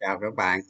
chào các bạn.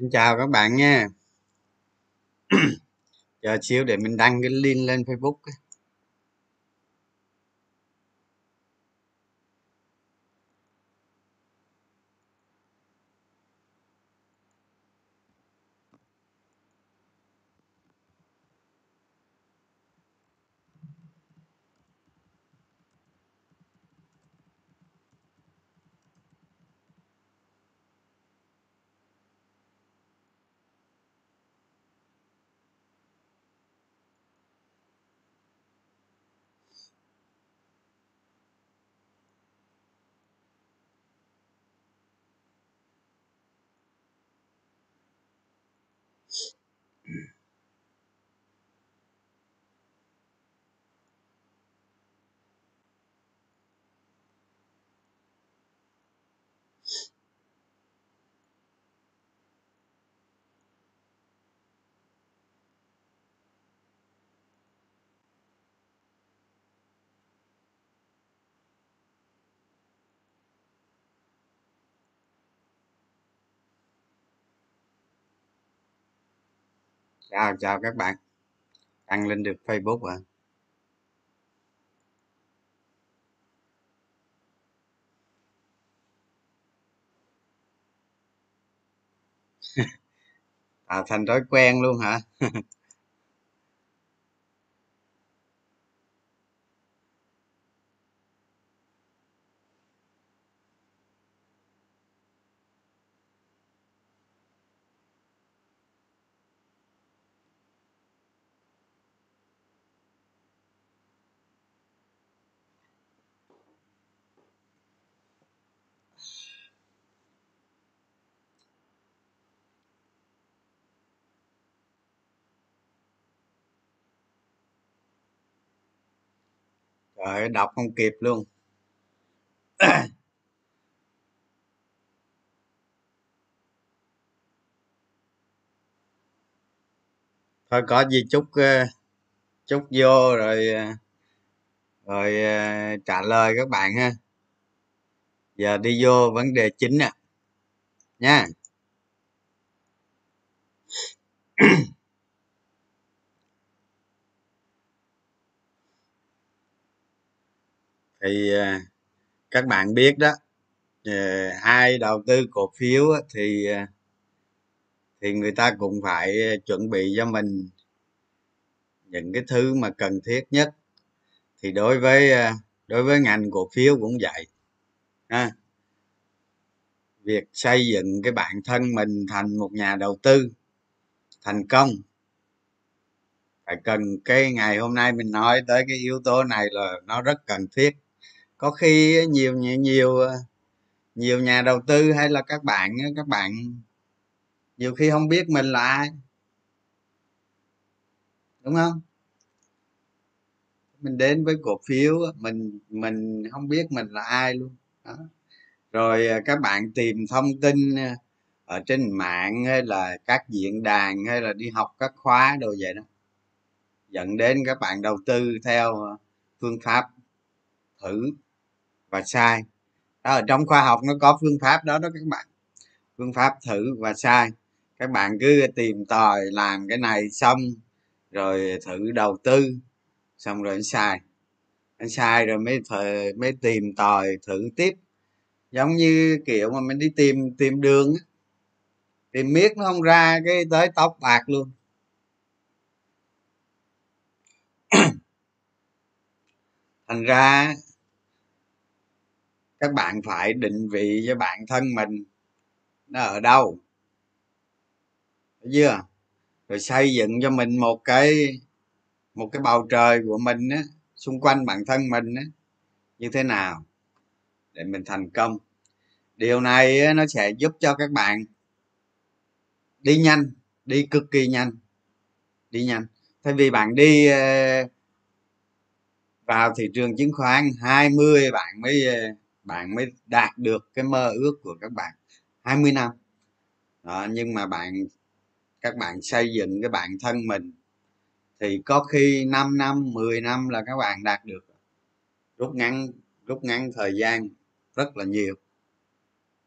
Xin chào các bạn nha. Chờ xíu để mình đăng cái link lên facebook chào chào các bạn. Đăng lên được facebook à à thành thói quen luôn hả? trời đọc không kịp luôn. Thôi có gì chúc ờ, chúc vô rồi ờ, rồi ờ, trả lời các bạn ha. Giờ đi vô vấn đề chính nè. Nha. thì à, các bạn biết đó à, ai đầu tư cổ phiếu thì à, thì người ta cũng phải chuẩn bị cho mình những cái thứ mà cần thiết nhất. Thì đối với đối với ngành cổ phiếu cũng vậy, ha. Việc xây dựng cái bản thân mình thành một nhà đầu tư thành công, phải cần cái ngày hôm nay mình nói tới cái yếu tố này là nó rất cần thiết có khi nhiều nhiều nhiều ờ, nhiều nhà đầu tư hay là các bạn các bạn nhiều khi không biết mình là ai. Đúng không? Mình đến với cổ phiếu mình mình không biết mình là ai luôn. Đó. rồi ờ, các bạn tìm thông tin ờ, ở trên mạng hay là các diễn đàn hay là đi học các khóa đồ vậy đó. Dẫn đến các bạn đầu tư theo phương pháp thử và sai. Đó, ở trong khoa học nó có phương pháp đó đó các bạn. Phương pháp thử và sai. Các bạn cứ tìm tòi làm cái này xong rồi thử đầu tư xong rồi sai. Anh sai rồi mới thử, mới tìm tòi thử tiếp. Giống như kiểu mà mình đi tìm tìm đường tìm miết nó không ra cái tới tóc bạc luôn. Thành ra các bạn phải định vị cho bản thân mình nó ở đâu. Thấy chưa? Rồi xây dựng cho mình một cái một cái bầu trời của mình á, xung quanh bản thân mình á, như thế nào để mình thành công. Điều này nó sẽ giúp cho các bạn đi nhanh, đi cực kỳ nhanh, đi nhanh. Thay vì bạn đi ờ, vào thị trường chứng khoán 20 bạn mới ờ, bạn mới đạt được cái mơ ước của các bạn 20 năm. Đó, nhưng mà bạn các bạn xây dựng cái bản thân mình thì có khi 5 năm 10 năm là các bạn đạt được. Rút ngắn rút ngắn thời gian rất là nhiều.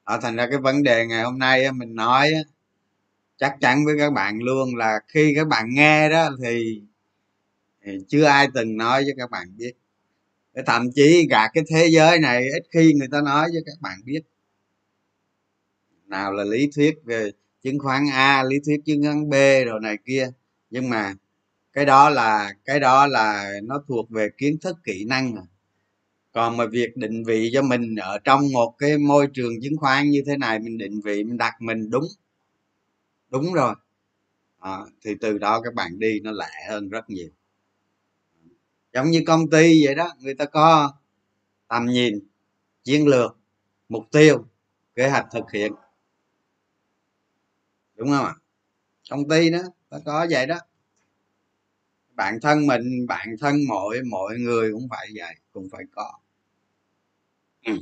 Ở thành ra cái vấn đề ngày hôm nay mình nói chắc chắn với các bạn luôn là khi các bạn nghe đó thì, thì chưa ai từng nói với các bạn biết thậm chí cả cái thế giới này ít khi người ta nói với các bạn biết. Nào là lý thuyết về chứng khoán a lý thuyết chứng khoán b rồi này kia. Nhưng mà cái đó là cái đó là nó thuộc về kiến thức kỹ năng còn mà việc định vị cho mình ở trong một cái môi trường chứng khoán như thế này mình định vị mình đặt mình đúng. Đúng rồi. À, thì từ đó các bạn đi nó lẹ hơn rất nhiều giống như công ty vậy đó, người ta có tầm nhìn, chiến lược, mục tiêu, kế hoạch thực hiện. Đúng không ạ? Công ty đó, nó có vậy đó. Bản thân mình bản thân mọi mọi người cũng phải vậy, cũng phải có. Ừ.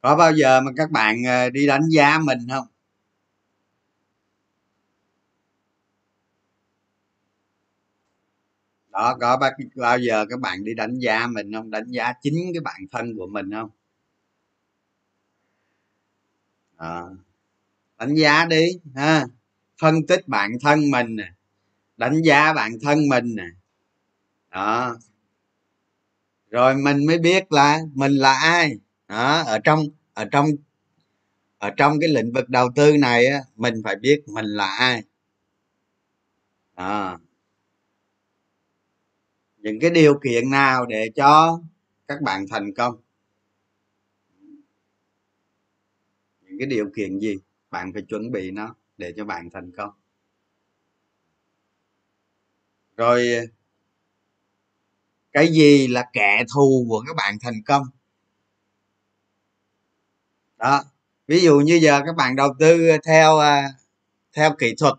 có bao giờ mà các bạn ờ, đi đánh giá mình không? Đó có bao giờ các bạn đi đánh giá mình không? Đánh giá chính cái bản thân của mình không? À, đánh giá đi ha. Phân tích bản thân mình nè. Đánh giá bản thân mình nè. Đó. Rồi mình mới biết là mình là ai. Đó ở trong ở trong ở trong cái lĩnh vực đầu tư này á mình phải biết mình là ai. Đó những cái điều kiện nào để cho các bạn thành công? Những cái điều kiện gì? Bạn phải chuẩn bị nó để cho bạn thành công. Rồi cái gì là kẻ thù của các bạn thành công? Đó ví dụ như giờ các bạn đầu tư theo à, theo kỹ thuật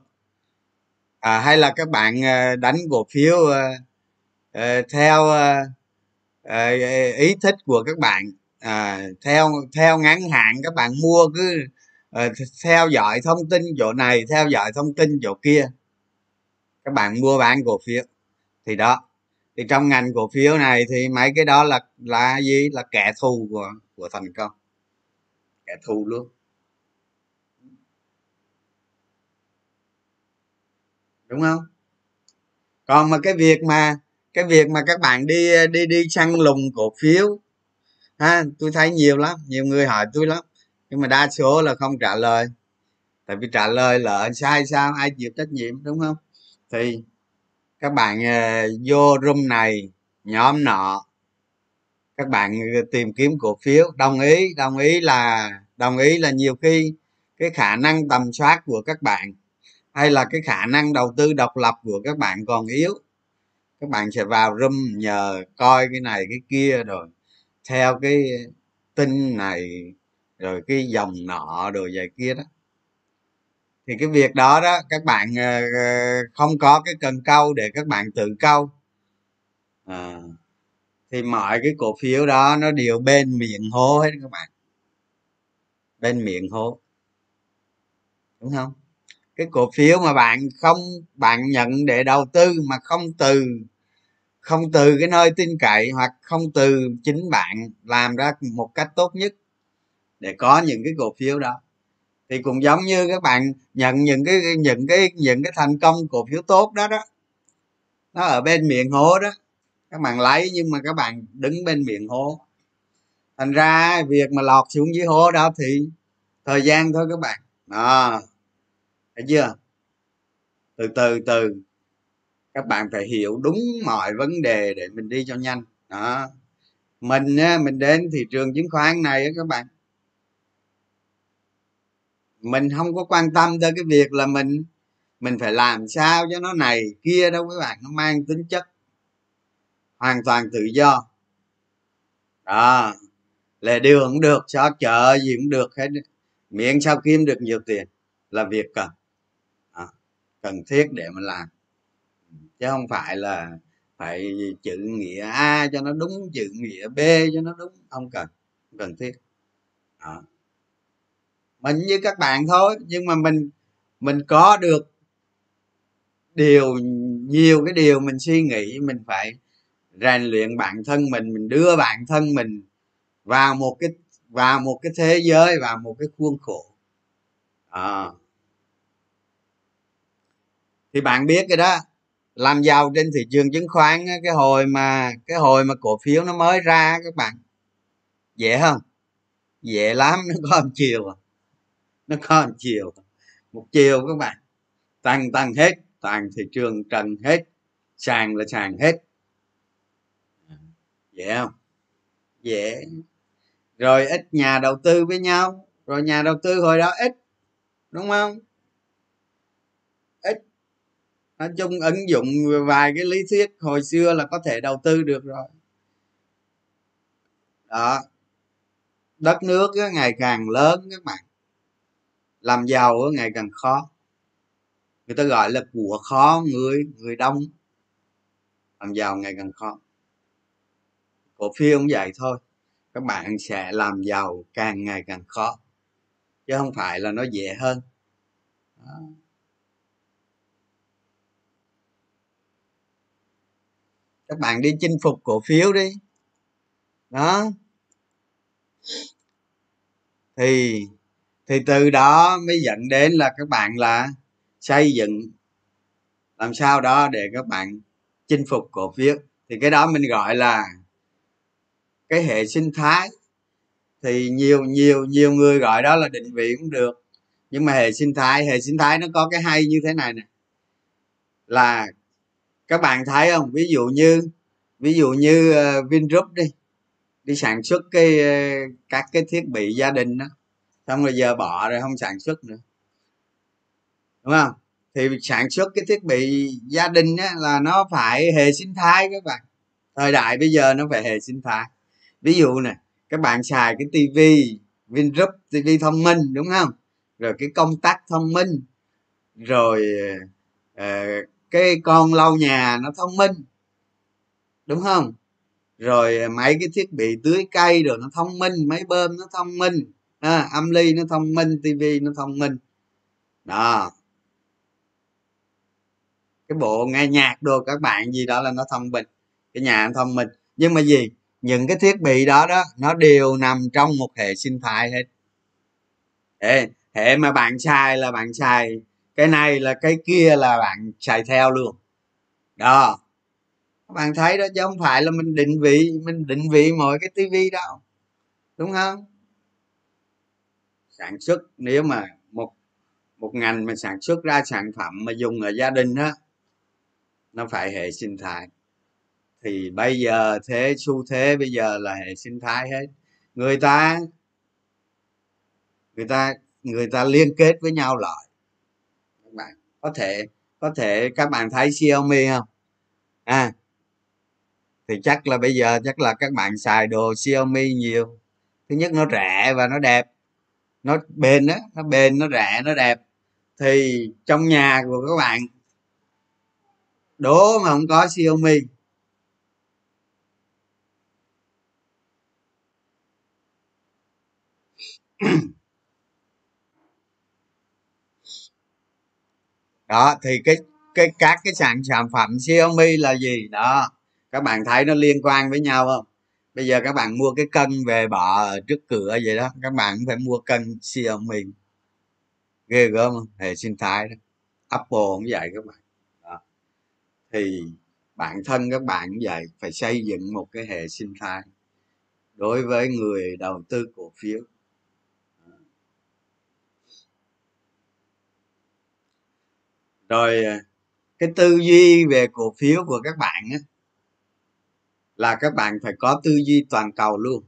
à, hay là các bạn à, đánh cổ phiếu à, Ờ, theo ờ, ờ, ý thích của các bạn à, theo theo ngắn hạn các bạn mua cứ theo dõi thông tin chỗ này theo dõi thông tin chỗ kia. Các bạn mua bán cổ phiếu. Thì đó thì trong ngành cổ phiếu này thì mấy cái đó là là gì? Là kẻ thù của của thành công. Kẻ thù luôn. Đúng không? Còn mà cái việc mà cái việc mà các bạn đi đi đi săn lùng cổ phiếu ha tôi thấy nhiều lắm nhiều người hỏi tôi lắm. Nhưng mà đa số là không trả lời. Tại vì trả lời là sai sao ai chịu trách nhiệm đúng không? Thì các bạn uh, vô room này nhóm nọ các bạn ờ, tìm kiếm cổ phiếu. Đồng ý đồng ý là đồng ý là nhiều khi cái khả năng tầm soát của các bạn hay là cái khả năng đầu tư độc lập của các bạn còn yếu các bạn sẽ vào room nhờ coi cái này cái kia rồi theo cái tin này rồi cái dòng nọ rồi vậy kia đó. Thì cái việc đó đó các bạn ờ, ờ, không có cái cần câu để các bạn tự câu. À, thì mọi cái cổ phiếu đó nó đều bên miệng hố hết các bạn. Bên miệng hố. Đúng không? Cái cổ phiếu mà bạn không bạn nhận để đầu tư mà không từ không từ cái nơi tin cậy hoặc không từ chính bạn làm ra một cách tốt nhất để có những cái cổ phiếu đó. Thì cũng giống như các bạn nhận những cái những cái những cái thành công cổ phiếu tốt đó đó, nó ở bên miệng hố đó. Các bạn lấy nhưng mà các bạn đứng bên miệng hố. Thành ra việc mà lọt xuống dưới hố đó thì thời gian thôi các bạn. Đó. Thấy chưa? Từ từ từ các bạn phải hiểu đúng mọi vấn đề để mình đi cho nhanh. Đó. Mình mình đến thị trường chứng khoán này các bạn. Mình không có quan tâm tới cái việc là mình mình phải làm sao cho nó này kia đâu các bạn, nó mang tính chất hoàn toàn tự do. Đó. Lề đường cũng được, xó chợ gì cũng được, hết. Miễn sao kiếm được nhiều tiền là việc cần. Đó. cần thiết để mình làm chứ không phải là phải chữ nghĩa a cho nó đúng, chữ nghĩa b cho nó đúng không cần không cần thiết đó. mình như các bạn thôi, nhưng mà mình mình có được điều, nhiều cái điều mình suy nghĩ, mình phải rèn luyện bản thân mình mình đưa bản thân mình vào một cái, vào một cái thế giới, vào một cái khuôn khổ à. thì bạn biết cái đó làm giàu trên thị trường chứng khoán cái hồi mà, cái hồi mà cổ phiếu nó mới ra các bạn. Dễ không? Dễ lắm, nó có một chiều. À nó có một chiều. Một chiều các bạn. Tăng tăng hết. Toàn thị trường trần hết. Sàn là sàn hết. Dễ không? Dễ. Rồi ít nhà đầu tư với nhau. Rồi nhà đầu tư hồi đó ít. Đúng không? Nói chung ứng dụng vài cái lý thuyết hồi xưa là có thể đầu tư được rồi. Đó. Đất nước ngày càng lớn các bạn. Làm giàu ngày càng khó. Người ta gọi là của khó, người người đông. Làm giàu ngày càng khó. Cổ phiếu cũng vậy thôi. Các bạn sẽ làm giàu càng ngày càng khó. Chứ không phải là nó dễ hơn. Đó. Các bạn đi chinh phục cổ phiếu đi. Đó. Thì thì từ đó mới dẫn đến là các bạn là xây dựng, làm sao đó để các bạn chinh phục cổ phiếu. Thì cái đó mình gọi là cái hệ sinh thái. Thì nhiều nhiều nhiều người gọi đó là định vị cũng được. Nhưng mà hệ sinh thái, hệ sinh thái nó có cái hay như thế này nè. Là các bạn thấy không? Ví dụ như ví dụ như uh, vingroup đi. Đi sản xuất cái ờ, các cái thiết bị gia đình đó. Xong rồi giờ bỏ rồi không sản xuất nữa. Đúng không? Thì sản xuất cái thiết bị gia đình á, là nó phải hệ sinh thái các bạn. Thời đại bây giờ nó phải hệ sinh thái. Ví dụ này các bạn xài cái tivi vingroup tivi thông minh đúng không? Rồi cái công tắc thông minh. Rồi uh, cái con lau nhà nó thông minh. Đúng không? Rồi mấy cái thiết bị tưới cây rồi nó thông minh máy bơm nó thông minh. À, âm ly nó thông minh tivi nó thông minh. Đó. Cái bộ nghe nhạc đồ các bạn gì đó là nó thông minh. Cái nhà nó thông minh. Nhưng mà gì? Những cái thiết bị đó đó nó đều nằm trong một hệ sinh thái hết. Hệ, hệ mà bạn xài là bạn xài cái này là cái kia là bạn xài theo luôn. Đó. Các bạn thấy đó chứ không phải là mình định vị, mình định vị mọi cái tivi đâu. Đúng không? Sản xuất, nếu mà một một ngành mà sản xuất ra sản phẩm mà dùng ở gia đình á, nó phải hệ sinh thái. Thì bây giờ thế, xu thế bây giờ là hệ sinh thái hết. Người ta người ta người ta liên kết với nhau lại có thể có thể các bạn thấy Xiaomi không? À thì chắc là bây giờ chắc là các bạn xài đồ Xiaomi nhiều. Thứ nhất nó rẻ và nó đẹp. Nó bền á, nó bền, nó rẻ, nó đẹp. Thì trong nhà của các bạn, đố mà không có Xiaomi. đó, thì cái cái, các cái sản sản phẩm Xiaomi là gì? Đó, các bạn thấy nó liên quan với nhau không? Bây giờ các bạn mua cái cân về bỏ ở trước cửa vậy đó, các bạn cũng phải mua cân xiaomi. Ghê gớm không? Hệ sinh thái đó. Apple cũng vậy các bạn. Đó. thì bản thân các bạn cũng vậy, phải xây dựng một cái hệ sinh thái đối với người đầu tư cổ phiếu. Rồi à, cái tư duy về cổ phiếu của các bạn á, là các bạn phải có tư duy toàn cầu luôn.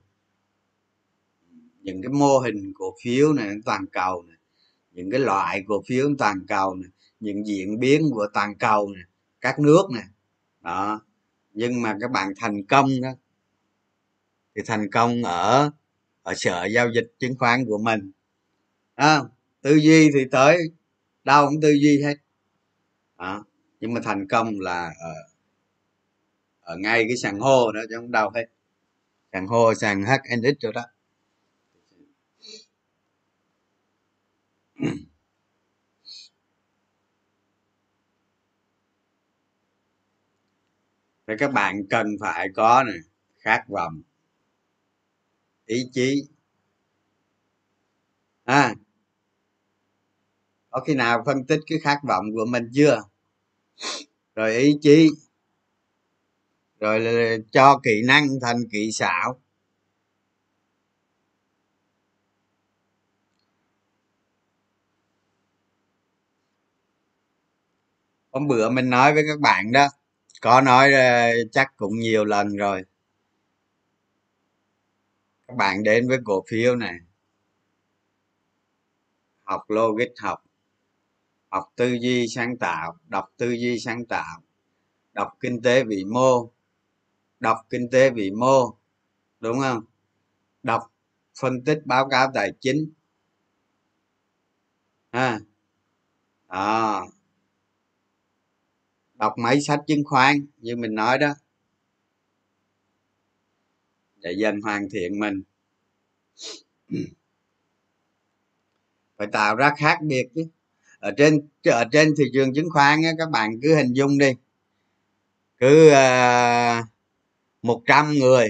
Những cái mô hình cổ phiếu này toàn cầu này những cái loại cổ phiếu toàn cầu này những diễn biến của toàn cầu này các nước này đó nhưng mà các bạn thành công đó thì thành công ở ở sở giao dịch chứng khoán của mình. À, tư duy thì tới đâu cũng tư duy hết đó. nhưng mà thành công là ở, ở ngay cái sàn hô đó chứ không đâu hết. Sàn hô sàn hnx rồi đó. Thế các bạn cần phải có này khát vọng ý chí. À có khi nào phân tích cái khát vọng của mình chưa? Rồi ý chí. Rồi là cho kỹ năng thành kỹ xảo. Hôm bữa mình nói với các bạn đó, có nói ờ, chắc cũng nhiều lần rồi. Các bạn đến với cổ phiếu này. Học logic học học tư duy sáng tạo đọc tư duy sáng tạo. Đọc kinh tế vĩ mô đọc kinh tế vĩ mô đúng không? Đọc phân tích báo cáo tài chính. Ha. À, đọc mấy sách chứng khoán như mình nói đó. Để dần hoàn thiện mình. Phải tạo ra khác biệt chứ ở trên ở trên thị trường chứng khoán á, các bạn cứ hình dung đi. Cứ uh, trăm người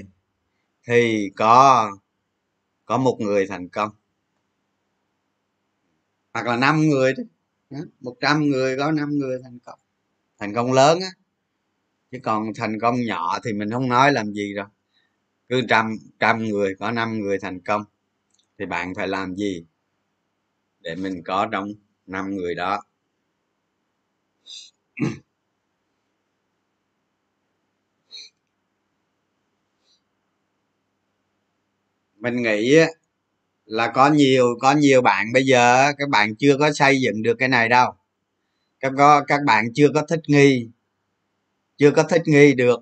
thì có có một người thành công. Hoặc là năm người đó một trăm người có năm người thành công. Thành công lớn á. Chứ còn thành công nhỏ thì mình không nói làm gì đâu. Cứ trăm trăm người có năm người thành công thì bạn phải làm gì để mình có trong năm người đó. Mình nghĩ là có nhiều có nhiều bạn bây giờ các bạn chưa có xây dựng được cái này đâu. Các có, các bạn chưa có thích nghi, chưa có thích nghi được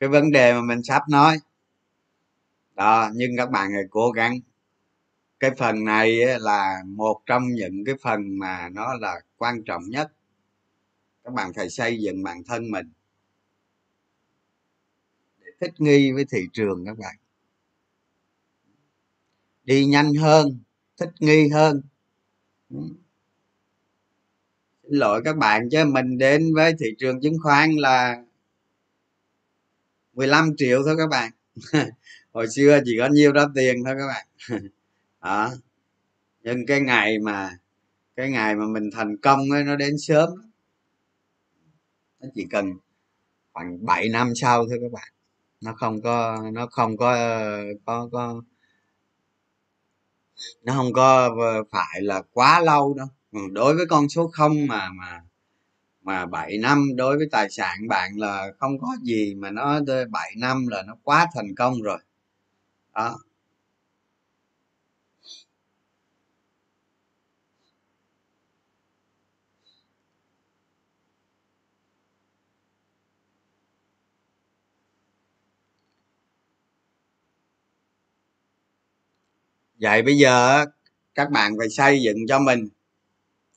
cái vấn đề mà mình sắp nói. Đó, nhưng các bạn hãy cố gắng cái phần này là một trong những cái phần mà nó là quan trọng nhất. Các bạn phải xây dựng bản thân mình để thích nghi với thị trường các bạn. Đi nhanh hơn, thích nghi hơn. Ừ. Xin lỗi các bạn chứ, mình đến với thị trường chứng khoán là 15 triệu thôi các bạn. Hồi xưa chỉ có nhiêu đó tiền thôi các bạn. đó nhưng cái ngày mà cái ngày mà mình thành công ấy, nó đến sớm nó chỉ cần khoảng 7 năm sau thôi các bạn. Nó không có nó không có có có nó không có phải là quá lâu đâu. Ừ, đối với con số không mà mà mà 7 năm đối với tài sản bạn là không có gì mà nó 7 năm là nó quá thành công rồi. Đó. Vậy bây giờ các bạn phải xây dựng cho mình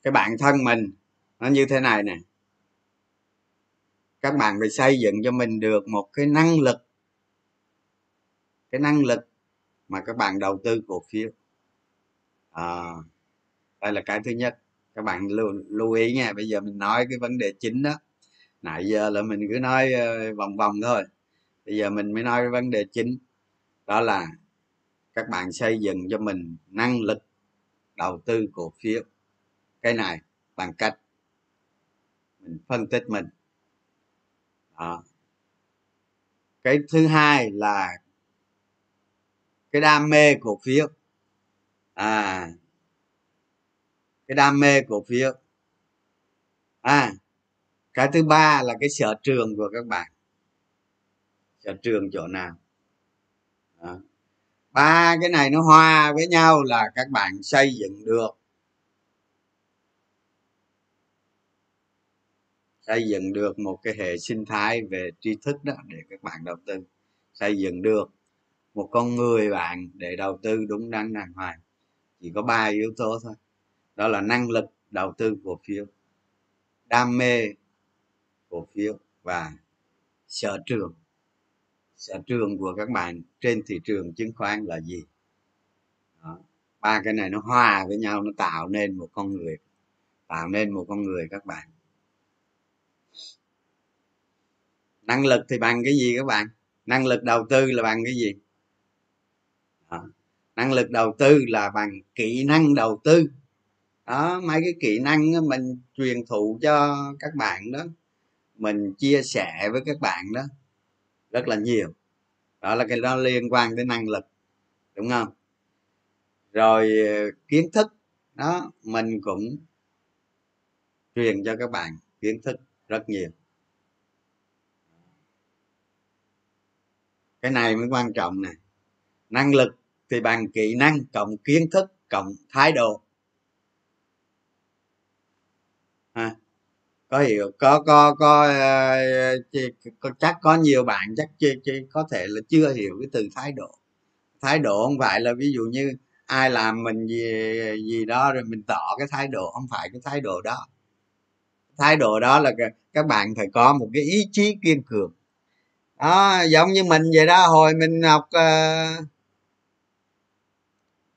cái bản thân mình nó như thế này nè. Các bạn phải xây dựng cho mình được một cái năng lực cái năng lực mà các bạn đầu tư cổ phiếu. À, đây là cái thứ nhất. Các bạn lưu, lưu ý nha bây giờ mình nói cái vấn đề chính đó. Nãy giờ là mình cứ nói ờ, vòng vòng thôi. Bây giờ mình mới nói cái vấn đề chính đó là các bạn xây dựng cho mình năng lực đầu tư cổ phiếu. Cái này bằng cách mình phân tích mình. Đó. cái thứ hai là cái đam mê cổ phiếu. À cái đam mê cổ phiếu. À cái thứ ba là cái sở trường của các bạn. Sở trường chỗ nào ba cái này nó hòa với nhau là các bạn xây dựng được. Xây dựng được một cái hệ sinh thái về tri thức đó để các bạn đầu tư. Xây dựng được một con người bạn để đầu tư đúng đắn đàng hoàng. Chỉ có ba yếu tố thôi. Đó là năng lực đầu tư cổ phiếu, đam mê cổ phiếu và sở trường sở trường của các bạn trên thị trường chứng khoán là gì? Đó. ba cái này nó hòa với nhau, nó tạo nên một con người, tạo nên một con người các bạn. Năng lực thì bằng cái gì các bạn? Năng lực đầu tư là bằng cái gì? Đó. năng lực đầu tư là bằng kỹ năng đầu tư. Đó, mấy cái kỹ năng mình truyền thụ cho các bạn đó, mình chia sẻ với các bạn đó rất là nhiều. Đó là cái đó liên quan tới năng lực, đúng không? Rồi ờ, kiến thức, đó, mình cũng truyền cho các bạn kiến thức rất nhiều. Cái này mới quan trọng nè. Năng lực thì bằng kỹ năng cộng kiến thức, cộng thái độ ha có hiểu có có có, ờ, có chắc có nhiều bạn chắc chưa có thể là chưa hiểu cái từ thái độ. Thái độ không phải là ví dụ như ai làm mình gì gì đó rồi mình tỏ cái thái độ không phải cái thái độ đó. Thái độ đó là các bạn phải có một cái ý chí kiên cường. Đó giống như mình vậy đó hồi mình học ờ,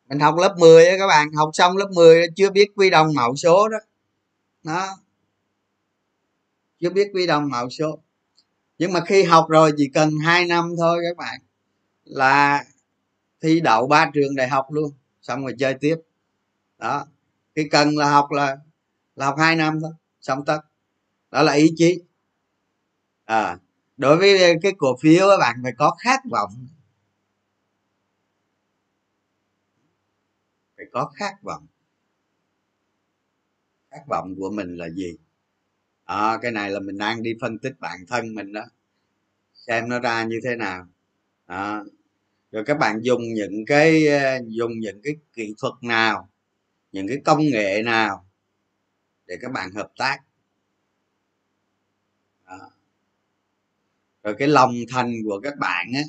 mình học lớp 10 á các bạn học xong lớp 10 chưa biết quy đồng mẫu số đó. Đó chứ biết quy đồng mẫu số. Nhưng mà khi học rồi chỉ cần 2 năm thôi các bạn, là thi đậu ba trường đại học luôn, xong rồi chơi tiếp. Đó, cái cần là học là là học hai năm thôi, xong tất. Đó là ý chí. À đối với cái cổ phiếu các bạn, phải có khát vọng. Phải có khát vọng. Khát vọng của mình là gì? À, cái này là mình đang đi phân tích bản thân mình đó. Xem nó ra như thế nào. À, rồi các bạn dùng những cái ờ, dùng những cái kỹ thuật nào những cái công nghệ nào để các bạn hợp tác. À. rồi cái lòng thành của các bạn á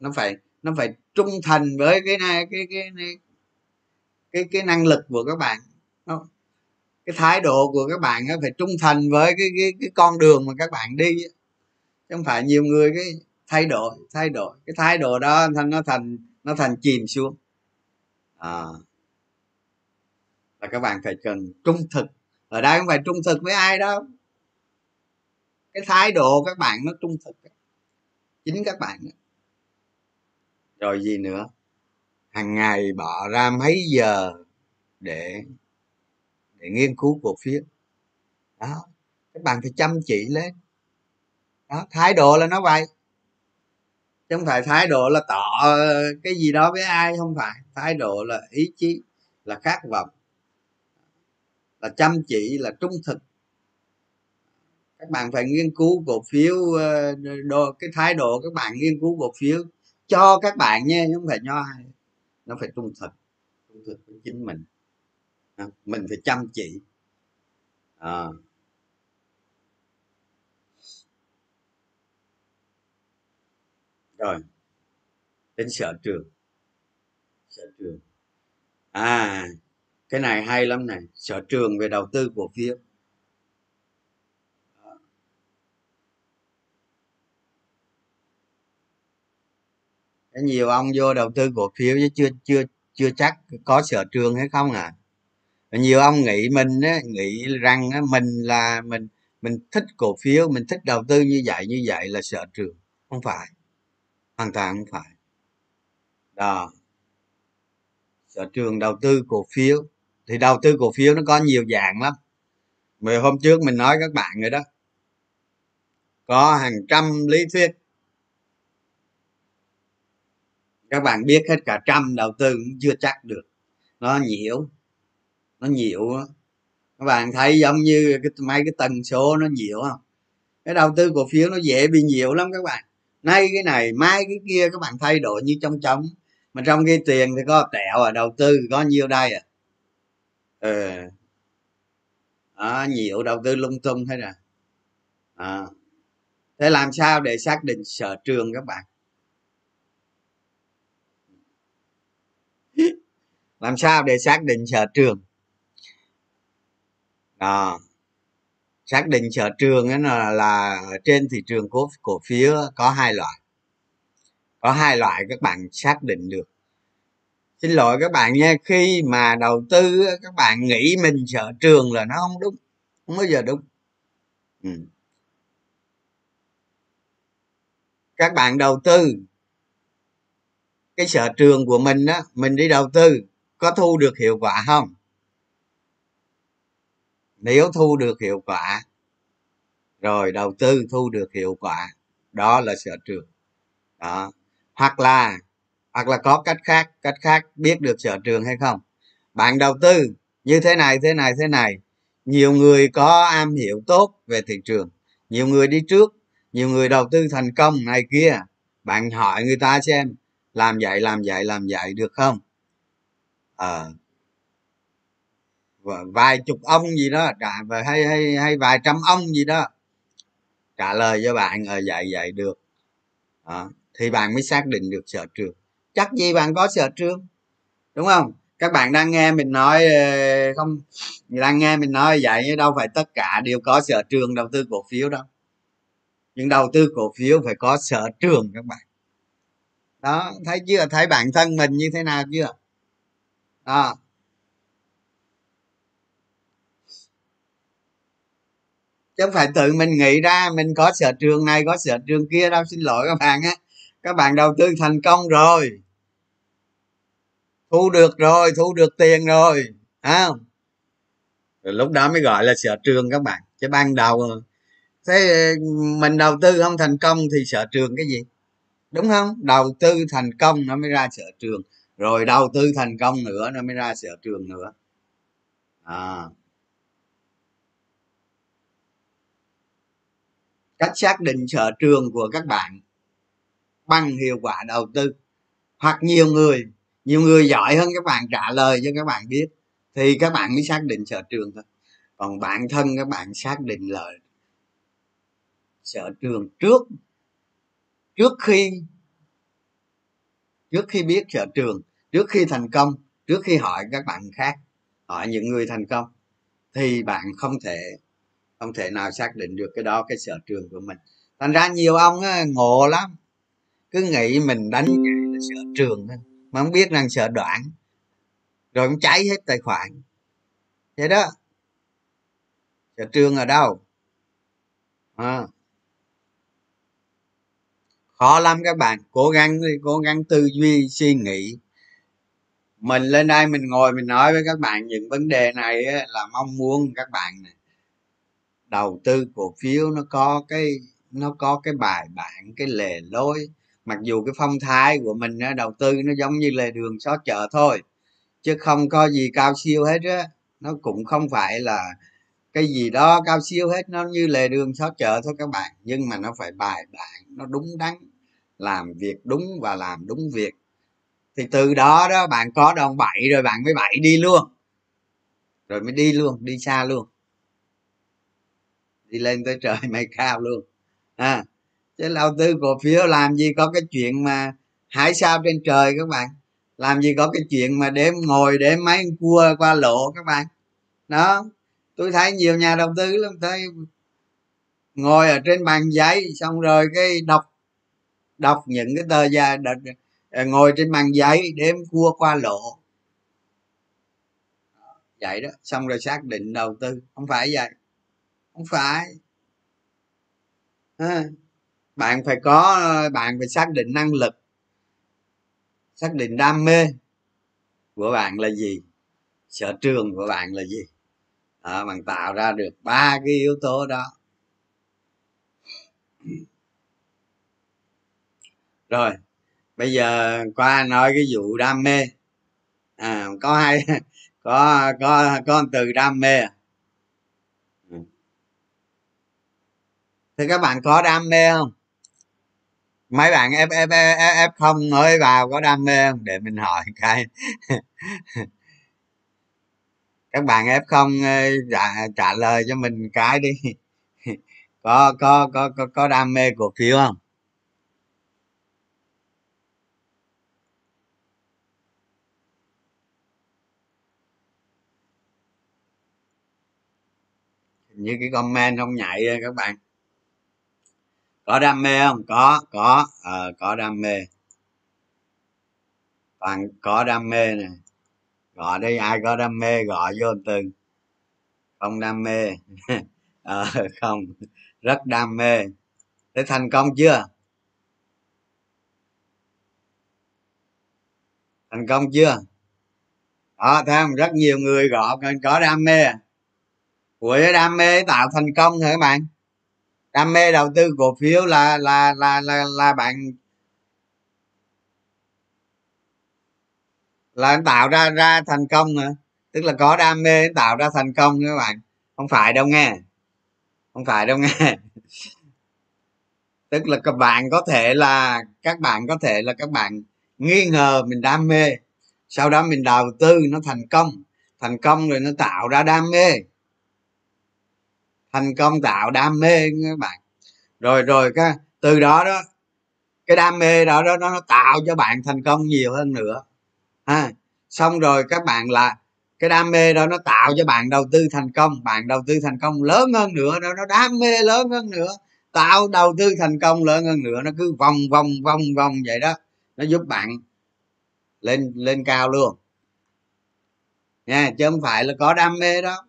nó phải nó phải trung thành với cái này cái cái cái cái, cái năng lực của các bạn. Nó cái thái độ của các bạn phải trung thành với cái cái cái con đường mà các bạn đi chứ không phải nhiều người cái thay đổi thay đổi. Cái thái độ đó thành nó thành nó thành chìm xuống. À, là các bạn phải cần trung thực. Ở đây không phải trung thực với ai đâu. Cái thái độ các bạn nó trung thực chính các bạn rồi gì nữa? Hàng ngày bỏ ra mấy giờ để để nghiên cứu cổ phiếu. Đó các bạn phải chăm chỉ lên. Đó thái độ là nó vậy. Chứ không phải thái độ là tỏ ờ, cái gì đó với ai không phải. Thái độ là ý chí là khát vọng là chăm chỉ là trung thực. Các bạn phải nghiên cứu cổ phiếu ờ, đồ, cái thái độ các bạn nghiên cứu cổ phiếu cho các bạn nha chứ không phải nho ai. Nó phải trung thực trung thực với chính mình. À, mình phải chăm chỉ. À. rồi. Đến sở trường. Sở trường. À cái này hay lắm này. Sở trường về đầu tư cổ phiếu. Nhiều ông vô đầu tư cổ phiếu chứ chưa chưa chưa chắc có sở trường hay không à? Nhiều ông nghĩ mình á nghĩ rằng á, mình là mình mình thích cổ phiếu mình thích đầu tư như vậy như vậy là sợ trường. Không phải. Hoàn toàn không phải. Đó. Sở trường đầu tư cổ phiếu. Thì đầu tư cổ phiếu nó có nhiều dạng lắm. Mười hôm trước mình nói các bạn rồi đó. Có hàng trăm lý thuyết. Các bạn biết hết cả trăm đầu tư cũng chưa chắc được. Nó nhiều nó nhiều các bạn thấy giống như cái mấy cái tần số nó nhiều không cái đầu tư cổ phiếu nó dễ bị nhiều lắm các bạn. Nay cái này mai cái kia các bạn thay đổi như trong trống. Mà trong cái tiền thì có tẹo à đầu tư có nhiêu đây à? Ừ. À, nhiều đầu tư lung tung thế nè. À thế làm sao để xác định sở trường các bạn? Làm sao để xác định sở trường? À, xác định sở trường ấy là, là trên thị trường cổ cổ phiếu có hai loại. Có hai loại các bạn xác định được. Xin lỗi các bạn nha khi mà đầu tư các bạn nghĩ mình sở trường là nó không đúng không bao giờ đúng. Ừ. các bạn đầu tư cái sở trường của mình đó mình đi đầu tư có thu được hiệu quả không? Nếu thu được hiệu quả rồi đầu tư thu được hiệu quả đó là sở trường. Đó. Hoặc là hoặc là có cách khác cách khác biết được sở trường hay không. Bạn đầu tư như thế này thế này thế này nhiều người có am hiểu tốt về thị trường. Nhiều người đi trước nhiều người đầu tư thành công này kia. Bạn hỏi người ta xem làm vậy làm vậy làm vậy được không? Ờ. à, vài chục ông gì đó trả hay hay hay vài trăm ông gì đó trả lời cho bạn ở dạy dạy được. À, thì bạn mới xác định được sở trường. Chắc gì bạn có sở trường đúng không? Các bạn đang nghe mình nói ờ, không? Đang nghe mình nói vậy đâu phải tất cả đều có sở trường đầu tư cổ phiếu đâu. Nhưng đầu tư cổ phiếu phải có sở trường các bạn. Đó thấy chưa? Thấy bản thân mình như thế nào chưa? Đó chứ không phải tự mình nghĩ ra mình có sở trường này có sở trường kia đâu xin lỗi các bạn á. Các bạn đầu tư thành công rồi. Thu được rồi thu được tiền rồi à, lúc đó mới gọi là sở trường các bạn. Chứ ban đầu thế mình đầu tư không thành công thì sở trường cái gì? Đúng không? Đầu tư thành công nó mới ra sở trường. Rồi đầu tư thành công nữa nó mới ra sở trường nữa. À. cách xác định sở trường của các bạn bằng hiệu quả đầu tư. Hoặc nhiều người nhiều người giỏi hơn các bạn trả lời cho các bạn biết, thì các bạn mới xác định sở trường thôi. Còn bản thân các bạn xác định lợi sở trường trước trước khi trước khi biết sở trường, trước khi thành công, trước khi hỏi các bạn khác, hỏi những người thành công, thì bạn không thể không thể nào xác định được cái đó cái sở trường của mình. Thành ra nhiều ông á, ngộ lắm. Cứ nghĩ mình đánh là sở trường thôi mà không biết rằng sợ đoạn. Rồi cũng cháy hết tài khoản. Vậy đó. Sở trường ở đâu? À. khó lắm các bạn. Cố gắng đi cố gắng tư duy suy nghĩ. Mình lên đây mình ngồi mình nói với các bạn những vấn đề này là mong muốn các bạn này đầu tư cổ phiếu nó có cái, nó có cái bài bản, cái lề lối. Mặc dù cái phong thái của mình đầu tư nó giống như lề đường xó chợ thôi, chứ không có gì cao siêu hết á. Nó cũng không phải là cái gì đó cao siêu hết, nó như lề đường xó chợ thôi các bạn. Nhưng mà nó phải bài bản, nó đúng đắn, làm việc đúng và làm đúng việc. Thì từ đó đó bạn có đòn bẩy rồi bạn mới bậy đi luôn. Rồi mới đi luôn, đi xa luôn thì lên tới trời mày cao luôn. À chứ đầu tư cổ phiếu làm gì có cái chuyện mà hải sao trên trời các bạn? Làm gì có cái chuyện mà đếm ngồi để máy cua qua lộ các bạn? Đó, tôi thấy nhiều nhà đầu tư lắm, thấy ngồi ở trên bàn giấy, xong rồi cái đọc đọc những cái tờ già ờ, ngồi trên bàn giấy đếm cua qua lộ. Vậy đó, xong rồi xác định đầu tư, không phải vậy không phải. À, bạn phải có bạn phải xác định năng lực xác định đam mê của bạn là gì sở trường của bạn là gì. Đó, bạn tạo ra được ba cái yếu tố đó. Rồi bây giờ qua nói cái vụ đam mê. À có hai có có có từ đam mê à? Thì các bạn có đam mê không? Mấy bạn f f f, f không mới vào có đam mê không? Để mình hỏi cái. Các bạn f không trả, trả lời cho mình cái đi. Có có có có, có đam mê cổ phiếu không? Như cái comment không nhạy các bạn có đam mê không? Có có. À, có đam mê. Bạn có đam mê nè. Gọi đi ai có đam mê gọi vô từng không đam mê. À, không. Rất đam mê. Thế thành công chưa? Thành công chưa? Đó thấy không? Rất nhiều người gọi có đam mê à? của đam mê tạo thành công hả các bạn? Đam mê đầu tư cổ phiếu là là là là, là bạn là tạo ra ra thành công nữa tức là có đam mê tạo ra thành công các bạn? Không phải đâu nghe. Không phải đâu nghe. Tức là các bạn có thể là các bạn có thể là các bạn nghi ngờ mình đam mê. Sau đó mình đầu tư nó thành công. Thành công rồi nó tạo ra đam mê thành công tạo đam mê các bạn. Rồi rồi cái, từ đó đó, cái đam mê đó đó nó tạo cho bạn thành công nhiều hơn nữa. Ha, xong rồi các bạn là cái đam mê đó nó tạo cho bạn đầu tư thành công, bạn đầu tư thành công lớn hơn nữa, nó nó đam mê lớn hơn nữa. Tạo đầu tư thành công lớn hơn nữa, nó cứ vòng vòng vòng vòng vậy đó. Nó giúp bạn lên lên cao luôn. Nha, chứ không phải là có đam mê đó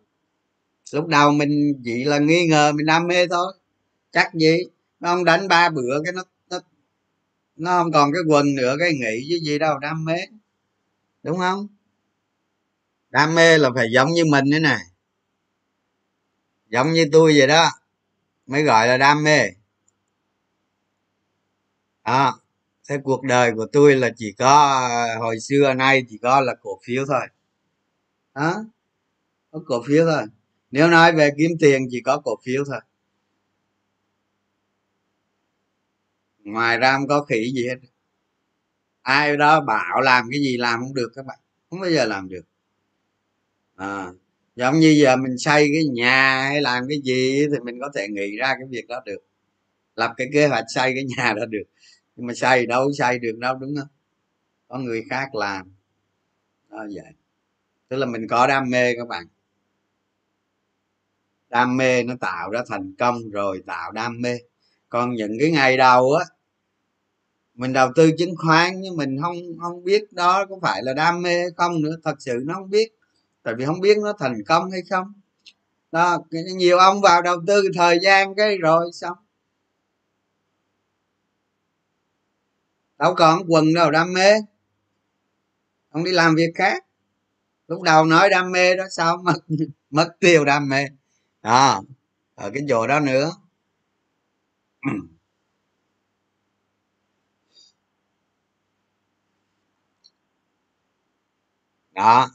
lúc đầu mình chỉ là nghi ngờ mình đam mê thôi. Chắc gì? Nó không đánh ba bữa cái nó nó nó không còn cái quần nữa cái nghĩ chứ gì đâu đam mê. Đúng không? Đam mê là phải giống như mình thế này giống như tôi vậy đó mới gọi là đam mê. À, thế cuộc đời của tôi là chỉ có ờ, hồi xưa nay chỉ có là cổ phiếu thôi. Đó có cổ phiếu thôi nếu nói về kiếm tiền chỉ có cổ phiếu thôi. Ngoài ra không có khỉ gì hết. Ai đó bảo làm cái gì làm không được các bạn. Không bao giờ làm được. À, giống như giờ mình xây cái nhà hay làm cái gì thì mình có thể nghĩ ra cái việc đó được. Lập cái kế hoạch xây cái nhà đó được. Nhưng mà xây đâu xây được đâu đúng không? Có người khác làm. Đó vậy. Tức là mình có đam mê các bạn đam mê nó tạo ra thành công rồi tạo đam mê. Còn những cái ngày đầu á, mình đầu tư chứng khoán nhưng mình không không biết đó có phải là đam mê hay không nữa. Thật sự nó không biết. Tại vì không biết nó thành công hay không. Đó nhiều ông vào đầu tư thời gian cái rồi xong. Đâu còn quần đâu, đam mê. Ông đi làm việc khác. Lúc đầu nói đam mê đó sao? Mất mất tiêu đam mê đó ở cái chỗ đó nữa. Đó,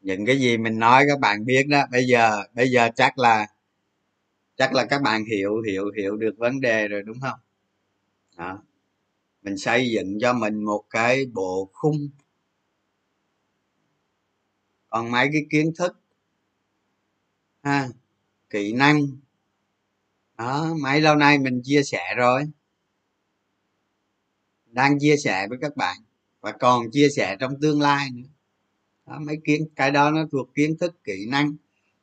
những cái gì mình nói các bạn biết đó, bây giờ bây giờ chắc là chắc là các bạn hiểu hiểu hiểu được vấn đề rồi, đúng không? Đó, mình xây dựng cho mình một cái bộ khung. Còn mấy cái kiến thức ha kỹ năng. Đó mấy lâu nay mình chia sẻ rồi. Đang chia sẻ với các bạn và còn chia sẻ trong tương lai nữa. Đó, mấy kiến cái đó nó thuộc kiến thức kỹ năng.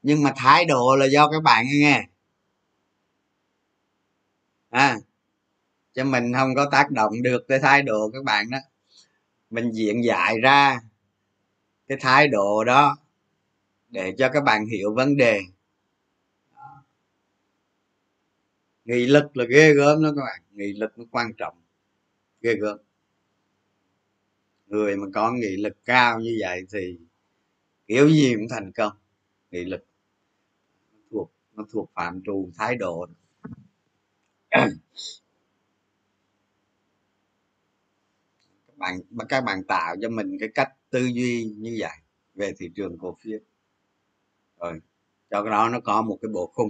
Nhưng mà thái độ là do các bạn nghe à cho mình không có tác động được tới thái độ các bạn đó. Mình diện dạy ra cái thái độ đó để cho các bạn hiểu vấn đề. Nghị lực là ghê gớm đó các bạn. Nghị lực nó quan trọng, ghê gớm. Người mà có nghị lực cao như vậy thì kiểu gì cũng thành công. Nghị lực nó thuộc nó thuộc phạm trù thái độ. Các bạn các bạn tạo cho mình cái cách tư duy như vậy về thị trường cổ phiếu rồi cho đó nó có một cái bộ khung.